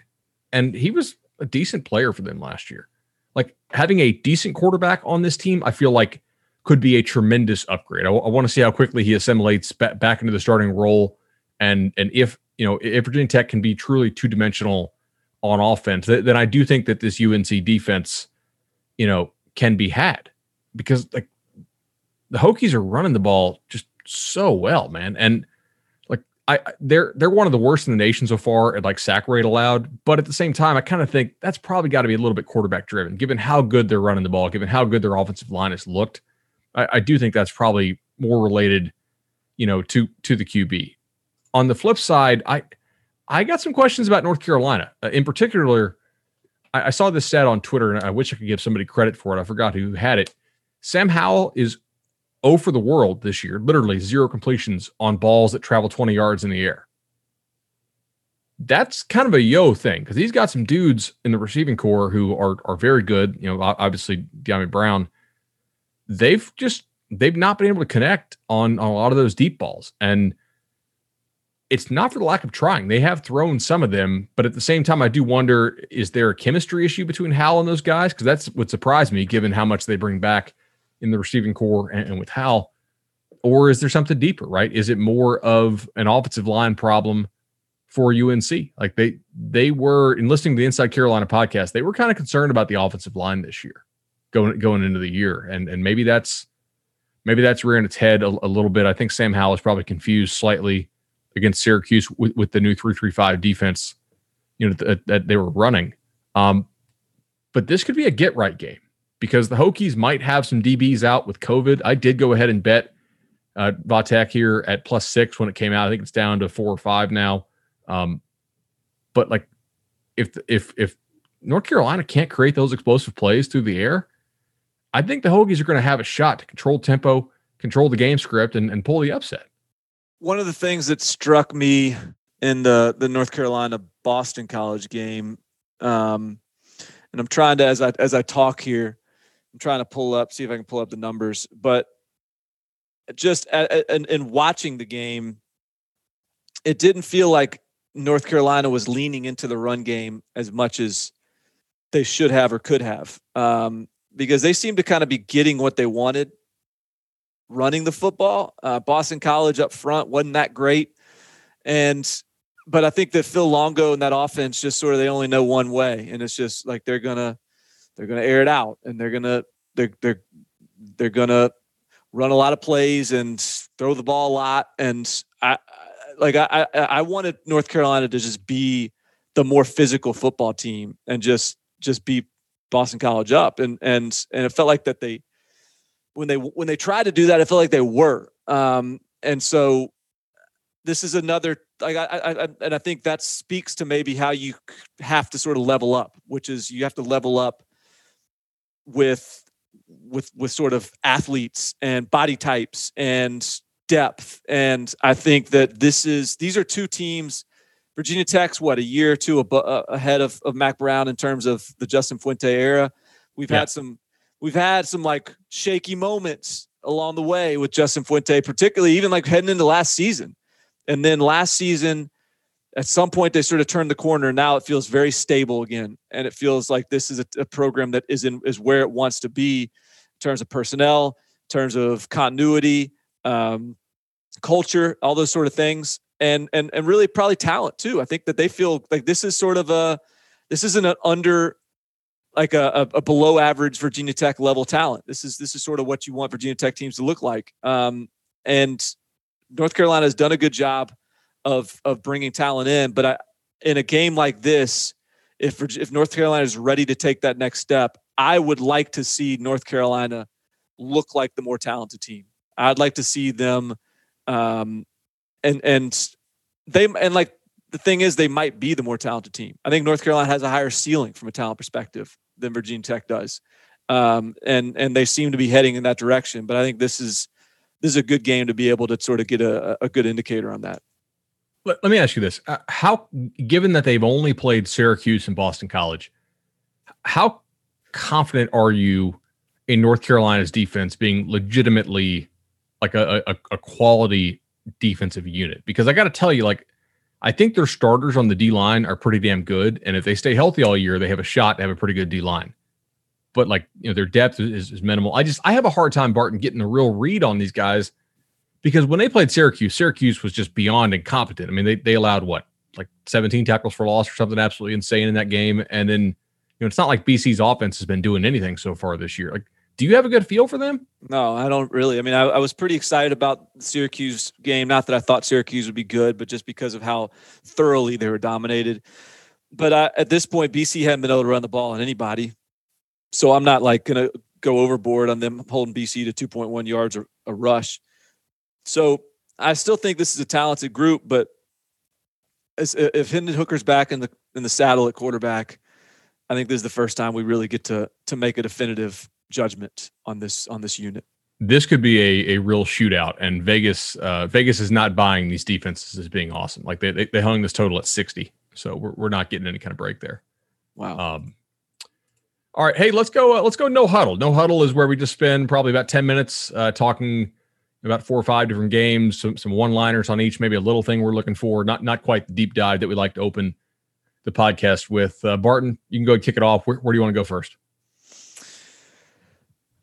and he was a decent player for them last year. Like having a decent quarterback on this team, I feel like could be a tremendous upgrade. I, want to see how quickly he assimilates ba- back into the starting role, and and if you know if Virginia Tech can be truly two dimensional on offense, th- then I do think that this UNC defense, you know, can be had because like the Hokies are running the ball just so well, man, and like I they're they're one of the worst in the nation so far at like sack rate allowed, but at the same time, I kind of think that's probably got to be a little bit quarterback driven, given how good they're running the ball, given how good their offensive line has looked. I, I do think that's probably more related, you know, to to the QB. On the flip side, I I got some questions about North Carolina, uh, in particular. I, I saw this stat on Twitter, and I wish I could give somebody credit for it. I forgot who had it. Sam Howell is 0 for the world this year, literally zero completions on balls that travel 20 yards in the air. That's kind of a yo thing because he's got some dudes in the receiving corps who are are very good. You know, obviously Dyami Brown. They've just they've not been able to connect on, on a lot of those deep balls. And it's not for the lack of trying. They have thrown some of them, but at the same time, I do wonder is there a chemistry issue between Howell and those guys? Because that's what surprised me, given how much they bring back in the receiving corps and, and with Howell? Or is there something deeper, right? Is it more of an offensive line problem for UNC? Like they they were in listening to the Inside Carolina podcast, they were kind of concerned about the offensive line this year, going going into the year. And and maybe that's maybe that's rearing its head a, a little bit. I think Sam Howell is probably confused slightly against Syracuse with, with the new 335 defense, you know, that, that they were running. Um, but this could be a get right game because the Hokies might have some DBs out with COVID. I did go ahead and bet uh, Vatek here at plus six when it came out. I think it's down to four or five now. Um, but like, if if if North Carolina can't create those explosive plays through the air, I think the Hokies are going to have a shot to control tempo, control the game script, and, and pull the upset. One of the things that struck me in the the North Carolina Boston College game, um, and I'm trying to as I as I talk here, I'm trying to pull up, see if I can pull up the numbers, but just in, in watching the game, it didn't feel like North Carolina was leaning into the run game as much as they should have or could have, um, because they seemed to kind of be getting what they wanted running the football. Uh, Boston College up front wasn't that great, and but I think that Phil Longo and that offense just sort of they only know one way, and it's just like they're gonna they're going to air it out and they're going to they're they're they're going to run a lot of plays and throw the ball a lot and I like I I wanted North Carolina to just be the more physical football team and just just beat Boston College up and and and it felt like that they when they when they tried to do that it felt like they were. Um and so this is another like I, I, and I think that speaks to maybe how you have to sort of level up, which is you have to level up with with with sort of athletes and body types and depth. And i think that this is these are two teams virginia tech's what a year or two uh, ahead of, of mack brown in terms of the justin fuente era. We've yeah. had some we've had some like shaky moments along the way with justin fuente particularly even like heading into last season. And then last season at some point they sort of turned the corner. Now it feels very stable again, and it feels like this is a, a, program that is in is where it wants to be in terms of personnel, in terms of continuity, um, culture, all those sort of things, and and and really probably talent too. I think that they feel like this is sort of a this isn't an under like a, a, below average Virginia Tech level talent. This is this is sort of what you want Virginia Tech teams to look like. Um, and North Carolina has done a good job of of bringing talent in. But I, in a game like this, if if North Carolina is ready to take that next step, I would like to see North Carolina look like the more talented team. I'd like to see them, um, and and they and like the thing is they might be the more talented team. I think North Carolina has a higher ceiling from a talent perspective than Virginia Tech does, um, and and they seem to be heading in that direction. But I think this is this is a good game to be able to sort of get a, a good indicator on that. Let, let me ask you this: uh, How, given that they've only played Syracuse and Boston College, how confident are you in North Carolina's defense being legitimately like a, a, a quality defensive unit? Because I got to tell you, like, I think their starters on the D line are pretty damn good, and if they stay healthy all year, they have a shot to have a pretty good D line. But like, you know, their depth is, is minimal. I just I have a hard time, Barton, getting a real read on these guys because when they played Syracuse, Syracuse was just beyond incompetent. I mean, they they allowed what like 17 tackles for loss or something absolutely insane in that game, and then you know it's not like BC's offense has been doing anything so far this year. Like, do you have a good feel for them? No, I don't really. I mean, I, I was pretty excited about the Syracuse game. Not that I thought Syracuse would be good, but just because of how thoroughly they were dominated. But I, at this point, BC hadn't been able to run the ball on anybody. So I'm not like going to go overboard on them holding BC to 2.1 yards or a rush. So I still think this is a talented group, but as, if Hendon Hooker's back in the in the saddle at quarterback, I think this is the first time we really get to to make a definitive judgment on this on this unit. This could be a, a real shootout, and Vegas uh, Vegas is not buying these defenses as being awesome. Like they, they, they hung this total at sixty, so we're we're not getting any kind of break there. Wow. Um, all right, hey, let's go. Uh, let's go. No huddle. No huddle is where we just spend probably about ten minutes uh, talking about four or five different games, some some one liners on each, maybe a little thing we're looking for. Not not quite the deep dive that we like to open the podcast with. Uh, Barton, you can go and kick it off. Where, where do you want to go first?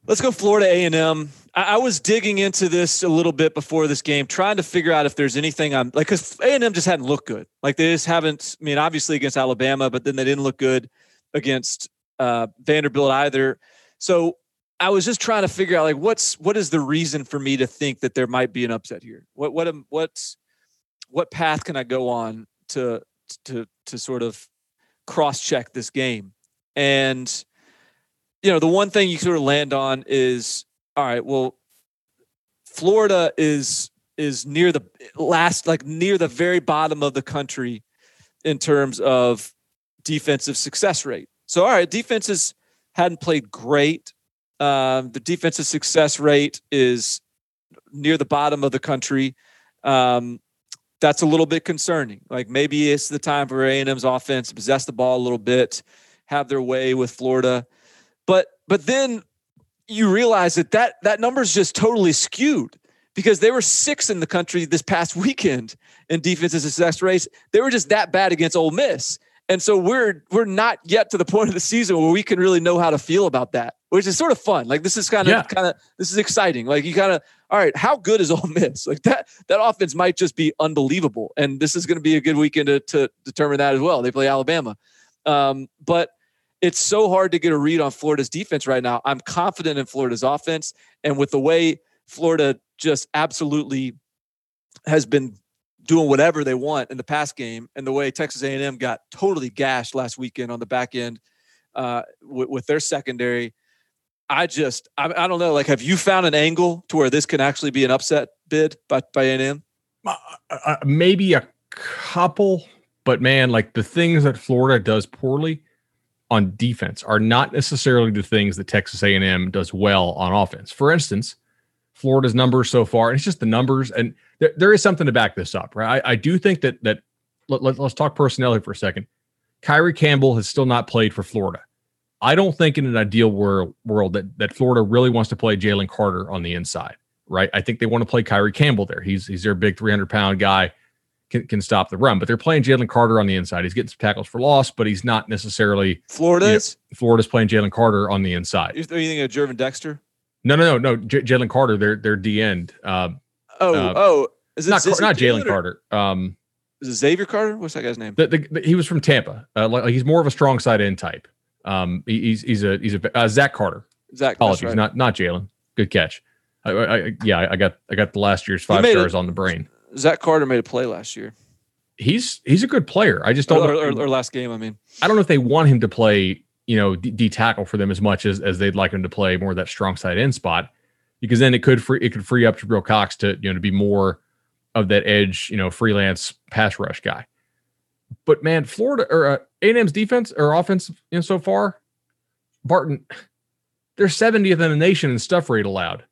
Let's go Florida A&M. I, I was digging into this a little bit before this game, trying to figure out if there's anything I'm like, because A&M just hadn't looked good. Like they just haven't. I mean, obviously against Alabama, but then they didn't look good against uh, Vanderbilt either. So I was just trying to figure out like what's what is the reason for me to think that there might be an upset here? What what am what's what path can I go on to to to sort of cross check this game? And you know, the one thing you sort of land on is all right, well Florida is is near the last like near the very bottom of the country in terms of defensive success rate. So, all right, defenses hadn't played great. Um, the defensive success rate is near the bottom of the country. Um, that's a little bit concerning. Like maybe it's the time for A&M's offense to possess the ball a little bit, have their way with Florida. But but then you realize that that, that number is just totally skewed because they were six in the country this past weekend in defensive success rates. They were just that bad against Ole Miss. And so we're we're not yet to the point of the season where we can really know how to feel about that, which is sort of fun. Like this is kind of yeah. kind of this is exciting. Like you kind of all right, how good is Ole Miss? Like that that offense might just be unbelievable, and this is going to be a good weekend to, to determine that as well. They play Alabama, um, but it's so hard to get a read on Florida's defense right now. I'm confident in Florida's offense, and with the way Florida just absolutely has been doing whatever they want in the pass game, and the way Texas A&M got totally gashed last weekend on the back end uh, with, with, their secondary. I just, I, I, don't know. Like, have you found an angle to where this can actually be an upset bid by by A&M? Uh, uh, maybe a couple, but man, like the things that Florida does poorly on defense are not necessarily the things that Texas A&M does well on offense. For instance, Florida's numbers so far, and it's just the numbers and there, there is something to back this up, right? I, I do think that that let, let, let's talk personnel here for a second. Kyree Campbell has still not played for Florida. I don't think in an ideal world, world that that Florida really wants to play Jalen Carter on the inside, right? I think they want to play Kyree Campbell there. He's he's their big 300 pound guy, can, can stop the run. But they're playing Jalen Carter on the inside. He's getting some tackles for loss, but he's not necessarily Florida's. You know, Florida's playing Jalen Carter on the inside. Are you thinking of Gervon Dexter? No, no, no, no. J- Jalen Carter, they're they're D end. Uh, oh, uh, oh, is it not not Jalen Carter? Um, is it Xavier Carter? What's that guy's name? The, the, the, he was from Tampa. Uh, like, like, he's more of a strong side end type. Um, he, he's he's a he's a uh, Zach Carter. Zach, apologies, right. not not Jalen. Good catch. I, I, yeah, I got I got the last year's five stars a, on the brain. Zach Carter made a play last year. He's he's a good player. I just don't. Or, or, or, last game, I mean. I don't know if they want him to play, you know, d, d tackle for them as much as as they'd like him to play more of that strong side end spot, because then it could free it could free up Jabril Cox to you know to be more of that edge, you know, freelance pass rush guy. But man, Florida or uh, A&M's defense or offense, you know, so far, Barton, they're 70th in the nation in stuff rate allowed.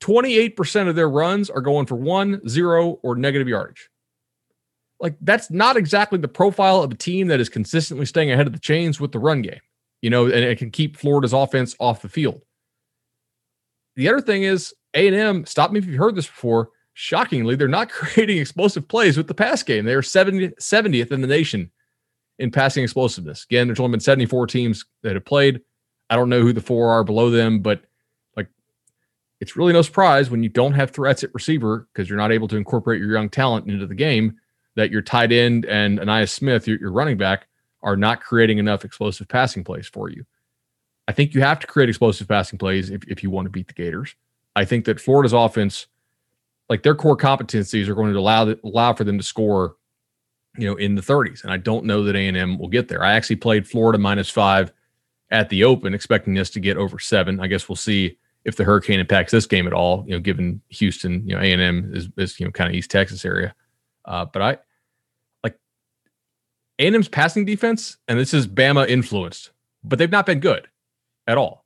28% of their runs are going for one, zero, or negative yardage. like that's not exactly the profile of a team that is consistently staying ahead of the chains with the run game, you know, and it can keep Florida's offense off the field. The other thing is A&M, stop me if you've heard this before, shockingly, they're not creating explosive plays with the pass game. They are 70, 70th in the nation in passing explosiveness. Again, there's only been 74 teams that have played. I don't know who the four are below them, but like it's really no surprise when you don't have threats at receiver because you're not able to incorporate your young talent into the game that your tight end and Ainias Smith, your, your running back, are not creating enough explosive passing plays for you. I think you have to create explosive passing plays if, if you want to beat the Gators. I think that Florida's offense, like their core competencies, are going to allow allow for them to score, you know, in the 30s. And I don't know that A and M will get there. I actually played Florida minus five at the Open, expecting this to get over seven. I guess we'll see if the hurricane impacts this game at all. You know, given Houston, you know, A and M is, is you know kind of East Texas area. Uh, but I A&M's passing defense, and this is Bama influenced, but they've not been good at all.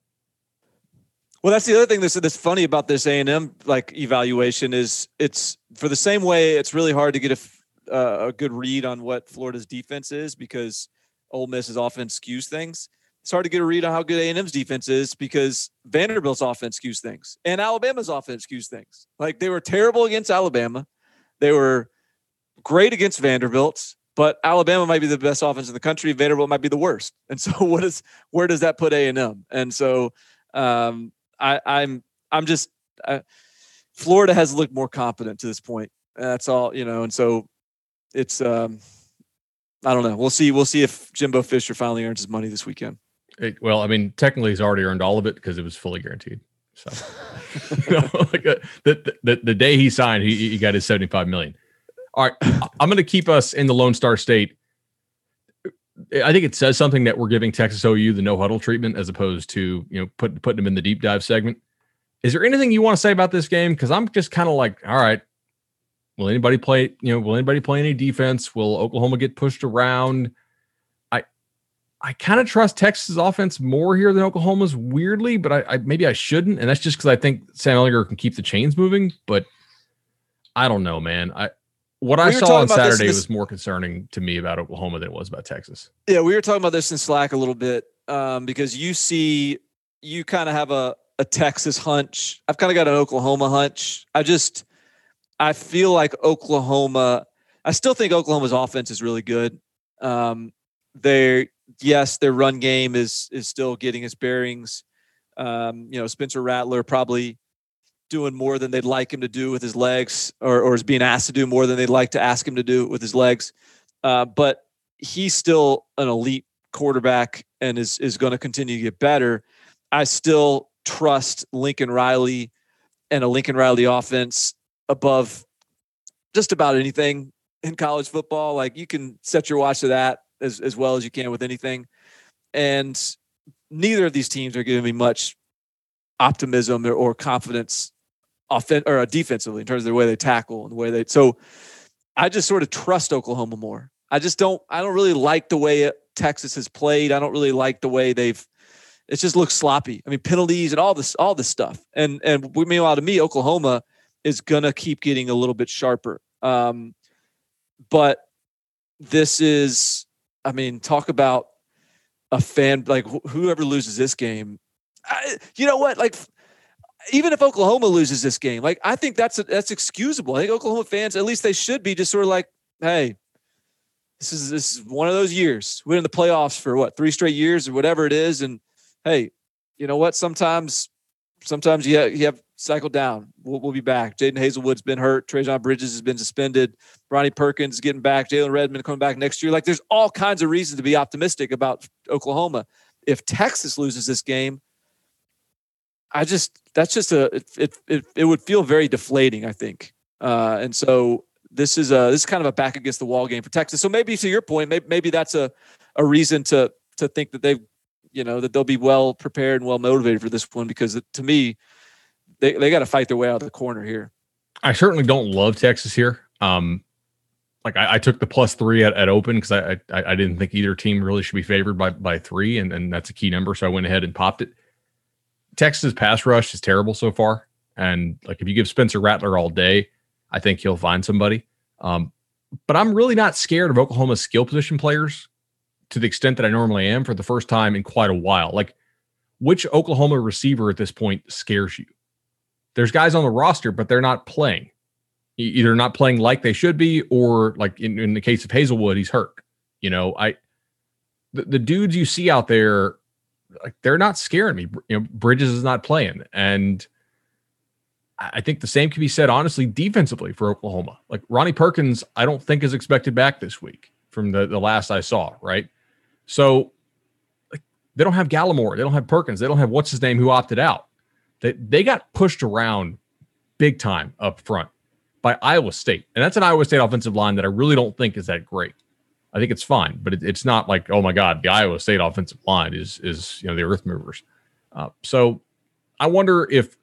Well, that's the other thing that's, that's funny about this A and M like evaluation is it's for the same way it's really hard to get a, uh, a good read on what Florida's defense is because Ole Miss's offense skews things. It's hard to get a read on how good A and M's defense is because Vanderbilt's offense skews things and Alabama's offense skews things. Like they were terrible against Alabama, they were great against Vanderbilt, but Alabama might be the best offense in the country. Vanderbilt might be the worst. And so, what is where does that put A and M? And so, um, I, I'm I'm just Florida has looked more competent to this point. That's all you know. And so, it's um, I don't know. We'll see. We'll see if Jimbo Fisher finally earns his money this weekend. It, well, I mean, technically, he's already earned all of it because it was fully guaranteed. So, you know, like uh, the, the the day he signed, he, he got his seventy five million. All right, I'm going to keep us in the Lone Star State. I think it says something that we're giving Texas OU the no huddle treatment as opposed to you know put, putting them in the deep dive segment. Is there anything you want to say about this game? Because I'm just kind of like, all right, will anybody play? You know, will anybody play any defense? Will Oklahoma get pushed around? I I kind of trust Texas offense more here than Oklahoma's. Weirdly, but I, I maybe I shouldn't, and that's just because I think Sam Ehlinger can keep the chains moving. But I don't know, man. I what we I saw on Saturday this, was more concerning to me about Oklahoma than it was about Texas. Yeah, we were talking about this in Slack a little bit um, because you see, you kind of have a, a Texas hunch. I've kind of got an Oklahoma hunch. I just, I feel like Oklahoma. I still think Oklahoma's offense is really good. Um, they yes, their run game is is still getting its bearings. Um, you know, Spencer Rattler probably doing more than they'd like him to do with his legs, or, or is being asked to do more than they'd like to ask him to do with his legs. Uh, but he's still an elite quarterback and is is going to continue to get better. I still trust Lincoln Riley and a Lincoln Riley offense above just about anything in college football. Like you can set your watch to that as, as well as you can with anything. And neither of these teams are giving me much optimism or, or confidence offen- or uh, defensively in terms of the way they tackle and the way they. So I just sort of trust Oklahoma more. I just don't. I don't really like the way Texas has played. I don't really like the way they've. It just looks sloppy. I mean, penalties and all this, all this stuff. And and meanwhile, to me, Oklahoma is gonna keep getting a little bit sharper. Um, but this is, I mean, talk about a fan like wh- whoever loses this game. I, you know what? Like even if Oklahoma loses this game, like I think that's that's excusable. I think Oklahoma fans, at least they should be, just sort of like, hey, this is this is one of those years. We're in the playoffs for what three straight years or whatever it is, and hey, you know what? Sometimes, sometimes you have, you have cycled down. We'll, we'll be back. Jadon Haselwood's been hurt. Trejan Bridges has been suspended. Ronnie Perkins getting back. Jalen Redmond coming back next year. Like there's all kinds of reasons to be optimistic about Oklahoma. If Texas loses this game, I just that's just a it it it, would feel very deflating. I think, uh, and so this is a this is kind of a back against the wall game for Texas. So maybe to your point, maybe, maybe that's a a reason to to think that they've you know that they'll be well prepared and well motivated for this one because to me they they got to fight their way out of the corner here. I certainly don't love Texas here. Um, like I, I took the plus three at, at open because I, I I didn't think either team really should be favored by by three, and and that's a key number. So I went ahead and popped it. Texas pass rush is terrible so far. And like if you give Spencer Rattler all day, I think he'll find somebody. Um, but I'm really not scared of Oklahoma's skill position players to the extent that I normally am for the first time in quite a while. Like, which Oklahoma receiver at this point scares you? There's guys on the roster, but they're not playing. Either not playing like they should be, or like in, in the case of Haselwood, he's hurt. You know, I the, the dudes you see out there, like they're not scaring me. You know, Bridges is not playing, and I think the same can be said honestly defensively for Oklahoma. Like Ronnie Perkins, I don't think is expected back this week from the, the last I saw, right? So like, they don't have Gallimore, they don't have Perkins, they don't have what's his name who opted out. They they got pushed around big time up front by Iowa State. And that's an Iowa State offensive line that I really don't think is that great. I think it's fine, but it, it's not like, oh my God, the Iowa State offensive line is is you know the earth movers. Uh, so I wonder if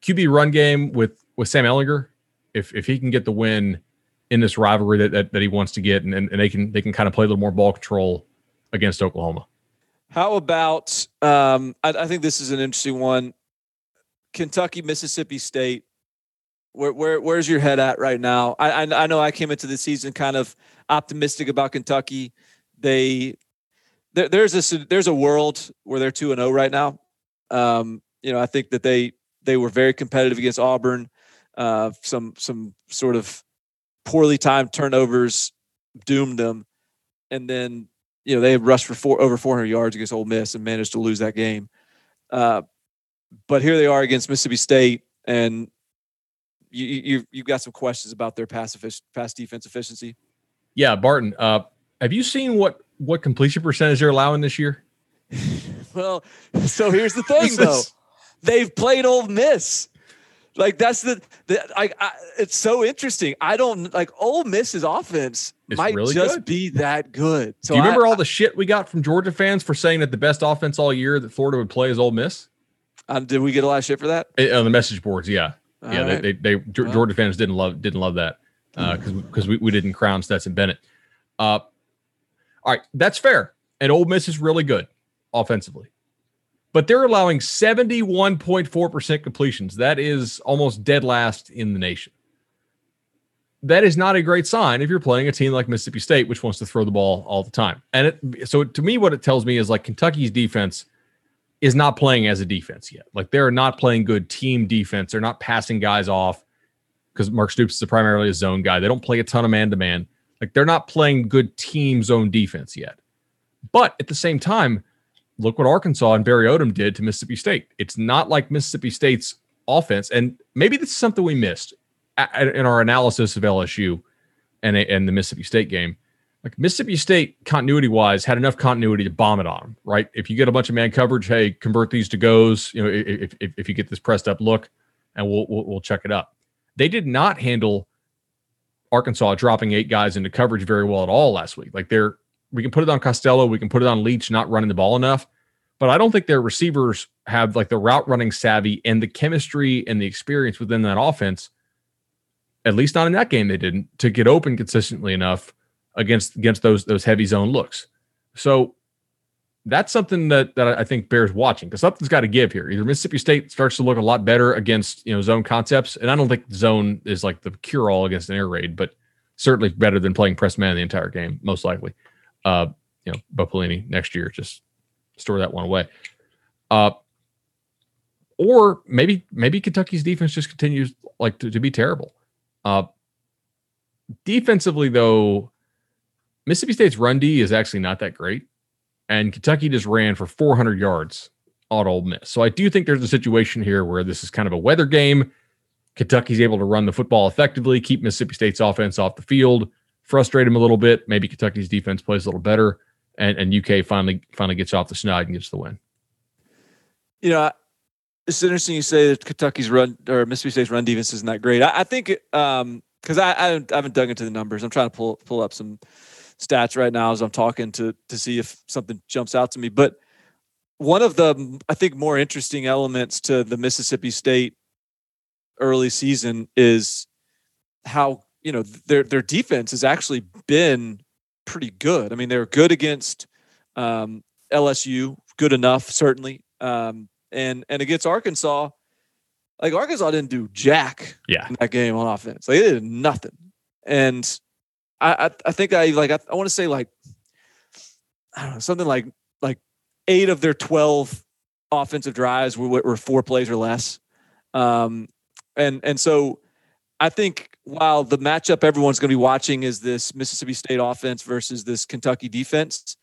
QB run game with with Sam Ehlinger, if if he can get the win in this rivalry that that, that he wants to get, and, and, they can they can kind of play a little more ball control against Oklahoma. How about? Um, I, I think this is an interesting one. Kentucky, Mississippi State. Where, where where's your head at right now? I, I I know I came into the season kind of optimistic about Kentucky. They there, there's a there's a world where they're two and zero right now. Um, you know, I think that they they were very competitive against Auburn. Uh, some some sort of poorly timed turnovers doomed them, and then you know they rushed for four, over 400 yards against Ole Miss and managed to lose that game. Uh, but here they are against Mississippi State, and you you you've got some questions about their pass effic- pass defense efficiency. Yeah, Barton. Uh, have you seen what what completion percentage they're allowing this year? well, so here's the thing, though. They've played Ole Miss. Like that's the, the I, I, it's so interesting. I don't like Ole Miss's offense It's might really just good. be that good. So Do you remember I, all the shit we got from Georgia fans for saying that the best offense all year that Florida would play is Ole Miss? Um, did we get a lot of shit for that? Eh, on the message boards? Yeah, All yeah. right. They, they, they Ge- Georgia fans didn't love didn't love that because because we, we didn't crown Stetson Bennett. Uh, all right, that's fair. And Ole Miss is really good offensively, but they're allowing seventy one point four percent completions. That is almost dead last in the nation. That is not a great sign if you're playing a team like Mississippi State, which wants to throw the ball all the time. And it, so to me, what it tells me is like Kentucky's defense is not playing as a defense yet. Like they're not playing good team defense. They're not passing guys off because Mark Stoops is primarily a zone guy. They don't play a ton of man to man. Like they're not playing good team zone defense yet. But at the same time, look what Arkansas and Barry Odom did to Mississippi State. It's not like Mississippi State's offense, and maybe this is something we missed in our analysis of LSU and and the Mississippi State game. Like Mississippi State, continuity wise, had enough continuity to bomb it on right? If you get a bunch of man coverage, hey, convert these to goes. You know, if if, if you get this pressed up look, and we'll, we'll we'll check it up. They did not handle Arkansas dropping eight guys into coverage very well at all last week. Like they're we can put it on Costello, we can put it on Leach not running the ball enough, but I don't think their receivers have like the route running savvy and the chemistry and the experience within that offense. At least not in that game, they didn't to get open consistently enough against against those those heavy zone looks. So that's something that that I think bears watching because something's got to give here. Either Mississippi State starts to look a lot better against you know zone concepts, and I don't think zone is like the cure all against an air raid, but certainly better than playing press man the entire game, most likely. Uh, you know, Bo Pelini next year, just store that one away. Uh, or maybe maybe Kentucky's defense just continues like to, to be terrible. Uh, defensively, though, Mississippi State's run D is actually not that great, and Kentucky just ran for 400 yards on Ole Miss. So I do think there's a situation here where this is kind of a weather game. Kentucky's able to run the football effectively, keep Mississippi State's offense off the field, frustrate them a little bit. Maybe Kentucky's defense plays a little better, and, and UK finally finally gets off the snide and gets the win. You know, it's interesting you say that Kentucky's run or Mississippi State's run defense isn't that great. I, I think um because I, I I haven't dug into the numbers. I'm trying to pull pull up some stats right now as I'm talking to to see if something jumps out to me. But one of the I think more interesting elements to the Mississippi State early season is how you know their their defense has actually been pretty good. I mean, they're good against um, LSU, good enough certainly, um, and and against Arkansas, like Arkansas didn't do jack Yeah. in that game on offense. Like they did nothing, and I I, I think I like I, I want to say like I don't know something like like eight of their twelve offensive drives were, were four plays or less, um, and and so I think while the matchup everyone's going to be watching is this Mississippi State offense versus this Kentucky defense,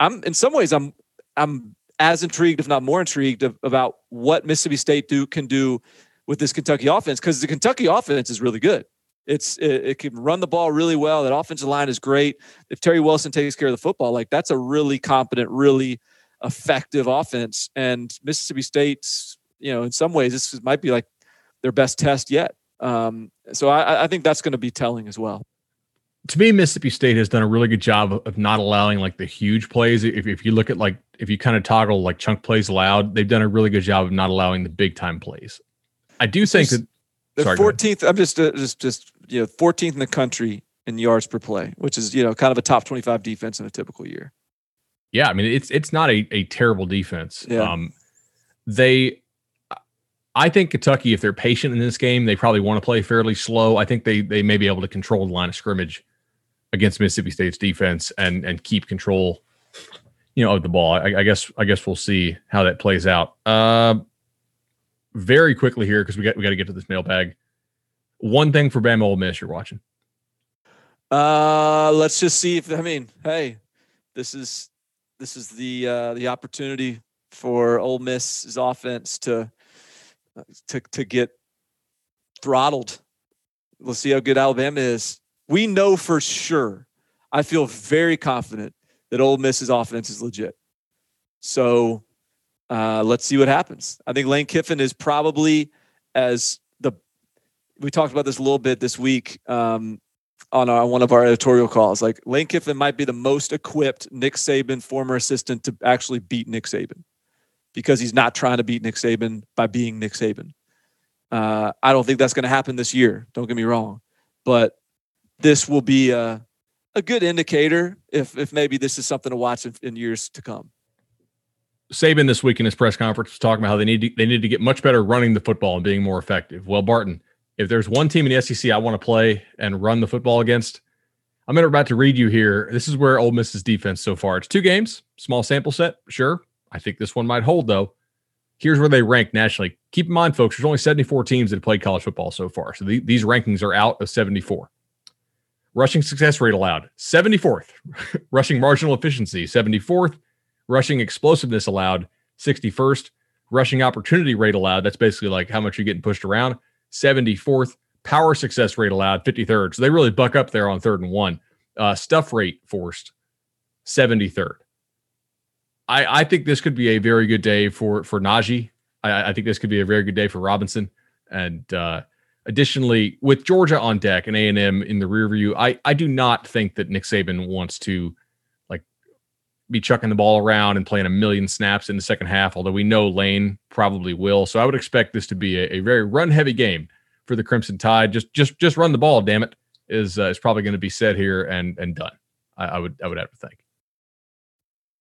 I'm in some ways I'm I'm as intrigued, if not more intrigued, of, about what Mississippi State do can do with this Kentucky offense because the Kentucky offense is really good. It's it, it, can run the ball really well. That offensive line is great. If Terry Wilson takes care of the football, like that's a really competent, really effective offense. And Mississippi State's, you know, in some ways, this might be like their best test yet. Um, so I, I think that's going to be telling as well. To me, Mississippi State has done a really good job of, not allowing like the huge plays. If, if you look at like if you kind of toggle like chunk plays allowed, they've done a really good job of not allowing the big time plays. I do think that the 14th. I'm just uh, just just you know 14th in the country in yards per play, which is you know kind of a top 25 defense in a typical year. Yeah, I mean it's it's not a, a terrible defense. Yeah. Um, they I think Kentucky, if they're patient in this game, they probably want to play fairly slow. I think they they may be able to control the line of scrimmage against Mississippi State's defense and and keep control, you know, of the ball. I, I guess I guess we'll see how that plays out. Uh, very quickly here because we got we got to get to this mailbag. One thing for Bama Ole Miss you're watching. Uh, let's just see if I mean, hey, this is this is the uh, the opportunity for Ole Miss's offense to to to get throttled. We'll see how good Alabama is. We know for sure. I feel very confident that Ole Miss's offense is legit. So uh, let's see what happens. I think Lane Kiffin is probably as we talked about this a little bit this week um, on our, one of our editorial calls. Like Lane Kiffin might be the most equipped Nick Saban former assistant to actually beat Nick Saban because he's not trying to beat Nick Saban by being Nick Saban. Uh, I don't think that's going to happen this year. Don't get me wrong, but this will be a, a good indicator if if maybe this is something to watch in, in years to come. Saban this week in his press conference was talking about how they need to, they need to get much better running the football and being more effective. Well, Barton, if there's one team in the SEC I want to play and run the football against, I'm about to read you here. This is where Ole Miss's defense so far. It's two games, small sample set, sure. I think this one might hold though. Here's where they rank nationally. Keep in mind, folks, there's only 74 teams that have played college football so far. So the, these rankings are out of 74. Rushing success rate allowed, 74th. Rushing marginal efficiency, 74th. Rushing explosiveness allowed, 61st. Rushing opportunity rate allowed, that's basically like how much you're getting pushed around, 74th. Power success rate allowed, 53rd. So they really buck up there on third and one. Uh, stuff rate forced, 73rd. I, I think this could be a very good day for for Najee. I, I think this could be a very good day for Robinson. And uh, additionally, with Georgia on deck and A and M in the rear view, I I do not think that Nick Saban wants to be chucking the ball around and playing a million snaps in the second half. Although we know Lane probably will, so I would expect this to be a, a very run heavy game for the Crimson Tide. Just just just run the ball, damn it, is uh, is probably going to be said here and and done. I, I would I would have to think.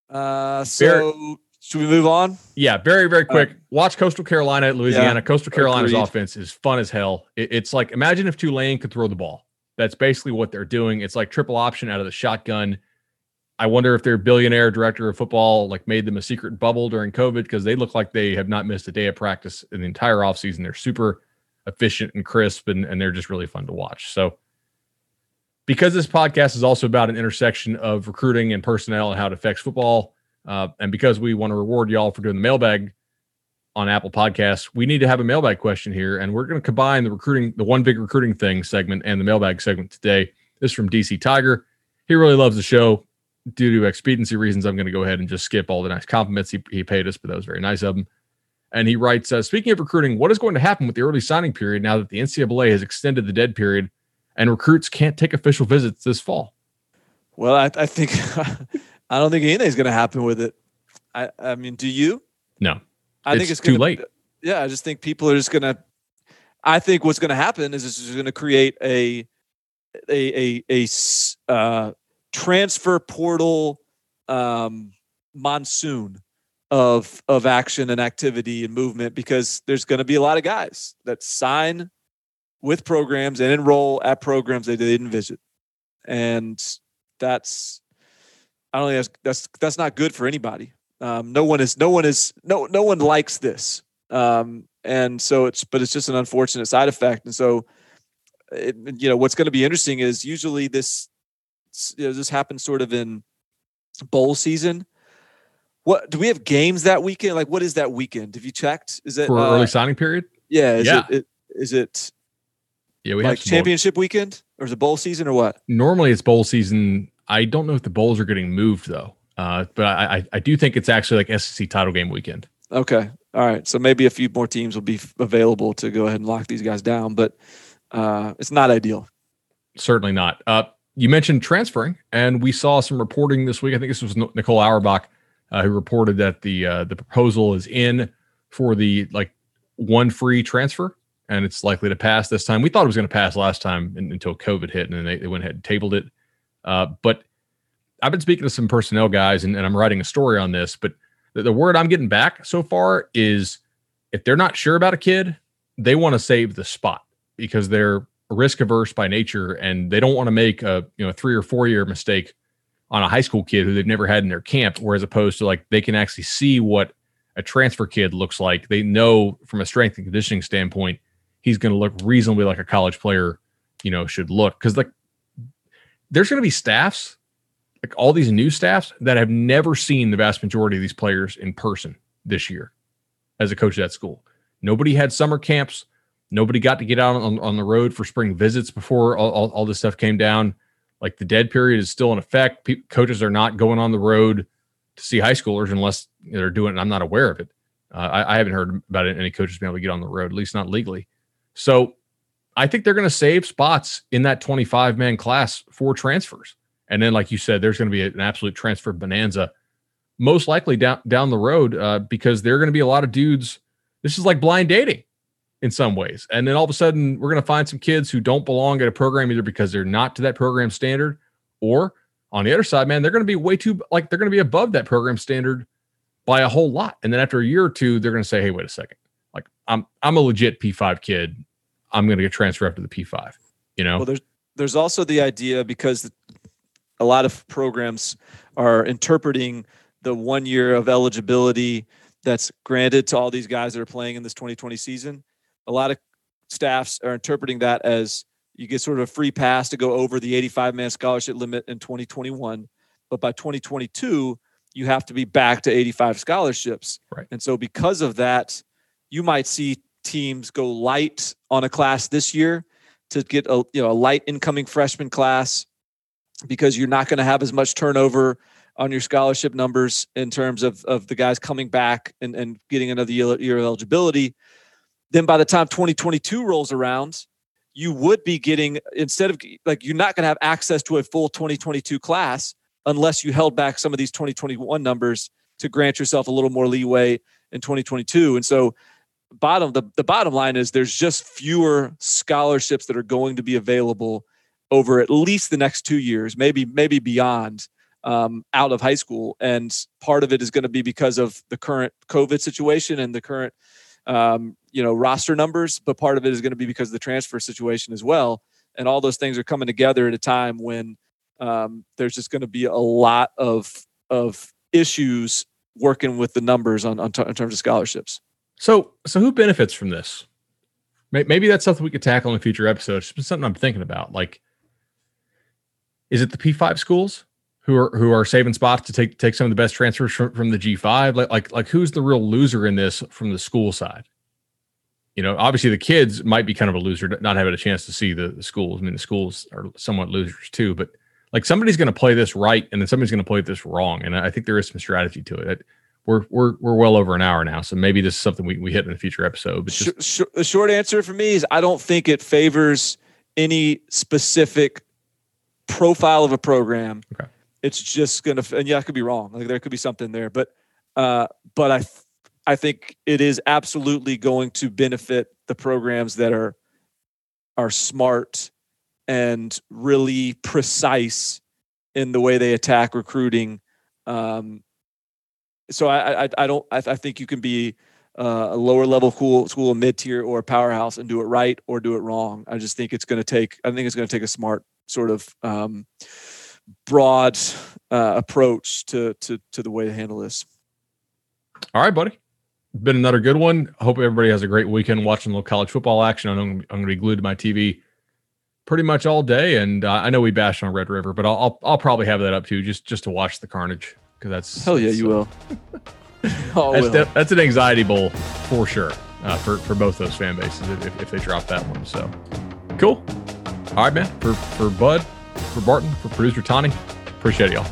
Uh, so very, should we move on? Yeah, very very quick. Uh, Watch Coastal Carolina at Louisiana. Yeah, Coastal Carolina's agreed. offense is fun as hell. It, it's like imagine if Tulane could throw the ball. That's basically what they're doing. It's like triple option out of the shotgun. I wonder if their billionaire director of football like made them a secret bubble during COVID because they look like they have not missed a day of practice in the entire offseason. They're super efficient and crisp and, and they're just really fun to watch. So because this podcast is also about an intersection of recruiting and personnel and how it affects football, uh, and because we want to reward y'all for doing the mailbag on Apple Podcasts, we need to have a mailbag question here, and we're going to combine the recruiting, the one big recruiting thing segment, and the mailbag segment today. This is from DC Tiger. He really loves the show. Due to expediency reasons, I'm going to go ahead and just skip all the nice compliments he, he paid us, but that was very nice of him. And he writes, uh, speaking of recruiting, what is going to happen with the early signing period now that the NCAA has extended the dead period and recruits can't take official visits this fall? Well, I, I think I don't think anything's going to happen with it. I, I mean, do you? No, I it's think it's too gonna, late. Yeah, I just think people are just going to. I think what's going to happen is it's going to create a a a, a uh, transfer portal um, monsoon of of action and activity and movement because there's going to be a lot of guys that sign with programs and enroll at programs they didn't visit. and that's I don't think that's that's that's not good for anybody. Um, no one is no one is no no one likes this, um, and so it's but it's just an unfortunate side effect. And so, it, you know, what's going to be interesting is usually this you know, this happens sort of in bowl season. What do we have games that weekend? Like, what is that weekend? Have you checked? Is it for uh, early signing period? Yeah, is yeah. It, it, is it yeah, we like have championship weekend or is it bowl season or what? Normally it's bowl season. I don't know if the bowls are getting moved though. Uh, but I, I do think it's actually like SEC title game weekend. Okay. All right. So maybe a few more teams will be available to go ahead and lock these guys down, but uh, it's not ideal. Certainly not. Uh, you mentioned transferring, and we saw some reporting this week. I think this was Nicole Auerbach uh, who reported that the uh, the proposal is in for the like one free transfer, and it's likely to pass this time. We thought it was going to pass last time in, until COVID hit, and then they, they went ahead and tabled it. Uh, but I've been speaking to some personnel guys, and, and I'm writing a story on this. But the, the word I'm getting back so far is if they're not sure about a kid, they want to save the spot because they're risk averse by nature, and they don't want to make a you know three or four year mistake on a high school kid who they've never had in their camp. Whereas opposed to like they can actually see what a transfer kid looks like. They know from a strength and conditioning standpoint, he's going to look reasonably like a college player, you know, should look. Because like there's going to be staffs, like all these new staffs that have never seen the vast majority of these players in person this year as a coach at that school. Nobody had summer camps. Nobody got to get out on, on the road for spring visits before all, all, all this stuff came down. Like the dead period is still in effect. Pe- coaches are not going on the road to see high schoolers unless they're doing it. I'm not aware of it. Uh, I, I, haven't heard about it, any coaches being able to get on the road, at least not legally. So I think they're going to save spots in that 25 man class for transfers. And then, like you said, there's going to be an absolute transfer bonanza, most likely down down the road, uh, because there are going to be a lot of dudes. This is like blind dating in some ways. And then all of a sudden, we're going to find some kids who don't belong at a program either because they're not to that program standard, or on the other side, man, they're going to be way too like they're going to be above that program standard by a whole lot. And then after a year or two, they're going to say, "Hey, wait a second, like I'm I'm a legit P5 kid. I'm going to get transferred up to the P5." You know. Well, there's there's also the idea because a lot of programs are interpreting the one year of eligibility that's granted to all these guys that are playing in this 2020 season. A lot of staffs are interpreting that as you get sort of a free pass to go over the 85 man scholarship limit in 2021, but by 2022 you have to be back to 85 scholarships. Right. And so because of that, you might see teams go light on a class this year to get a you know a light incoming freshman class because you're not going to have as much turnover on your scholarship numbers in terms of, of the guys coming back and, and getting another year, year of eligibility. Then by the time 2022 rolls around, you would be getting, instead of like, you're not going to have access to a full 2022 class unless you held back some of these 2021 numbers to grant yourself a little more leeway in 2022. And so, bottom the, the bottom line is there's just fewer scholarships that are going to be available over at least the next two years, maybe maybe beyond, um, out of high school. And part of it is going to be because of the current COVID situation and the current, um, you know, roster numbers. But part of it is going to be because of the transfer situation as well. And all those things are coming together at a time when um, there's just going to be a lot of of issues working with the numbers on, on t- in terms of scholarships. So, so who benefits from this? Maybe that's something we could tackle in a future episode. Something I'm thinking about. Like, is it the P5 schools who are who are saving spots to take take some of the best transfers from, from the G5? Like, like, like who's the real loser in this from the school side? You know, obviously the kids might be kind of a loser, not having a chance to see the, the schools. I mean, the schools are somewhat losers too, but like somebody's going to play this right and then somebody's going to play this wrong. And I think there is some strategy to it. We're, we're, we're well over an hour now. So maybe this is something we, we hit in a future episode. But just- sh- sh- the short answer for me is I don't think it favors any specific profile of a program. Okay. It's just going to, and yeah, I could be wrong. Like there could be something there, but, uh, but I, I think it is absolutely going to benefit the programs that are, are smart and really precise in the way they attack recruiting. Um, so I, I, I don't, I, I think you can be uh, a lower level school, school, mid tier or a powerhouse and do it right or do it wrong. I just think it's going to take, I think it's going to take a smart sort of um, broad uh, approach to, to to the way to handle this. All right, buddy. Been another good one. Hope everybody has a great weekend watching a little college football action. I know I'm going to be glued to my TV pretty much all day, and uh, I know we bashed on Red River, but I'll, I'll, I'll probably have that up too, just just to watch the carnage because that's hell yeah, you will. oh, that's, will. that's an anxiety bowl for sure uh, for for both those fan bases if, if they drop that one. So cool. All right, man. For for Bud, for Barton, for producer Tawny, appreciate y'all.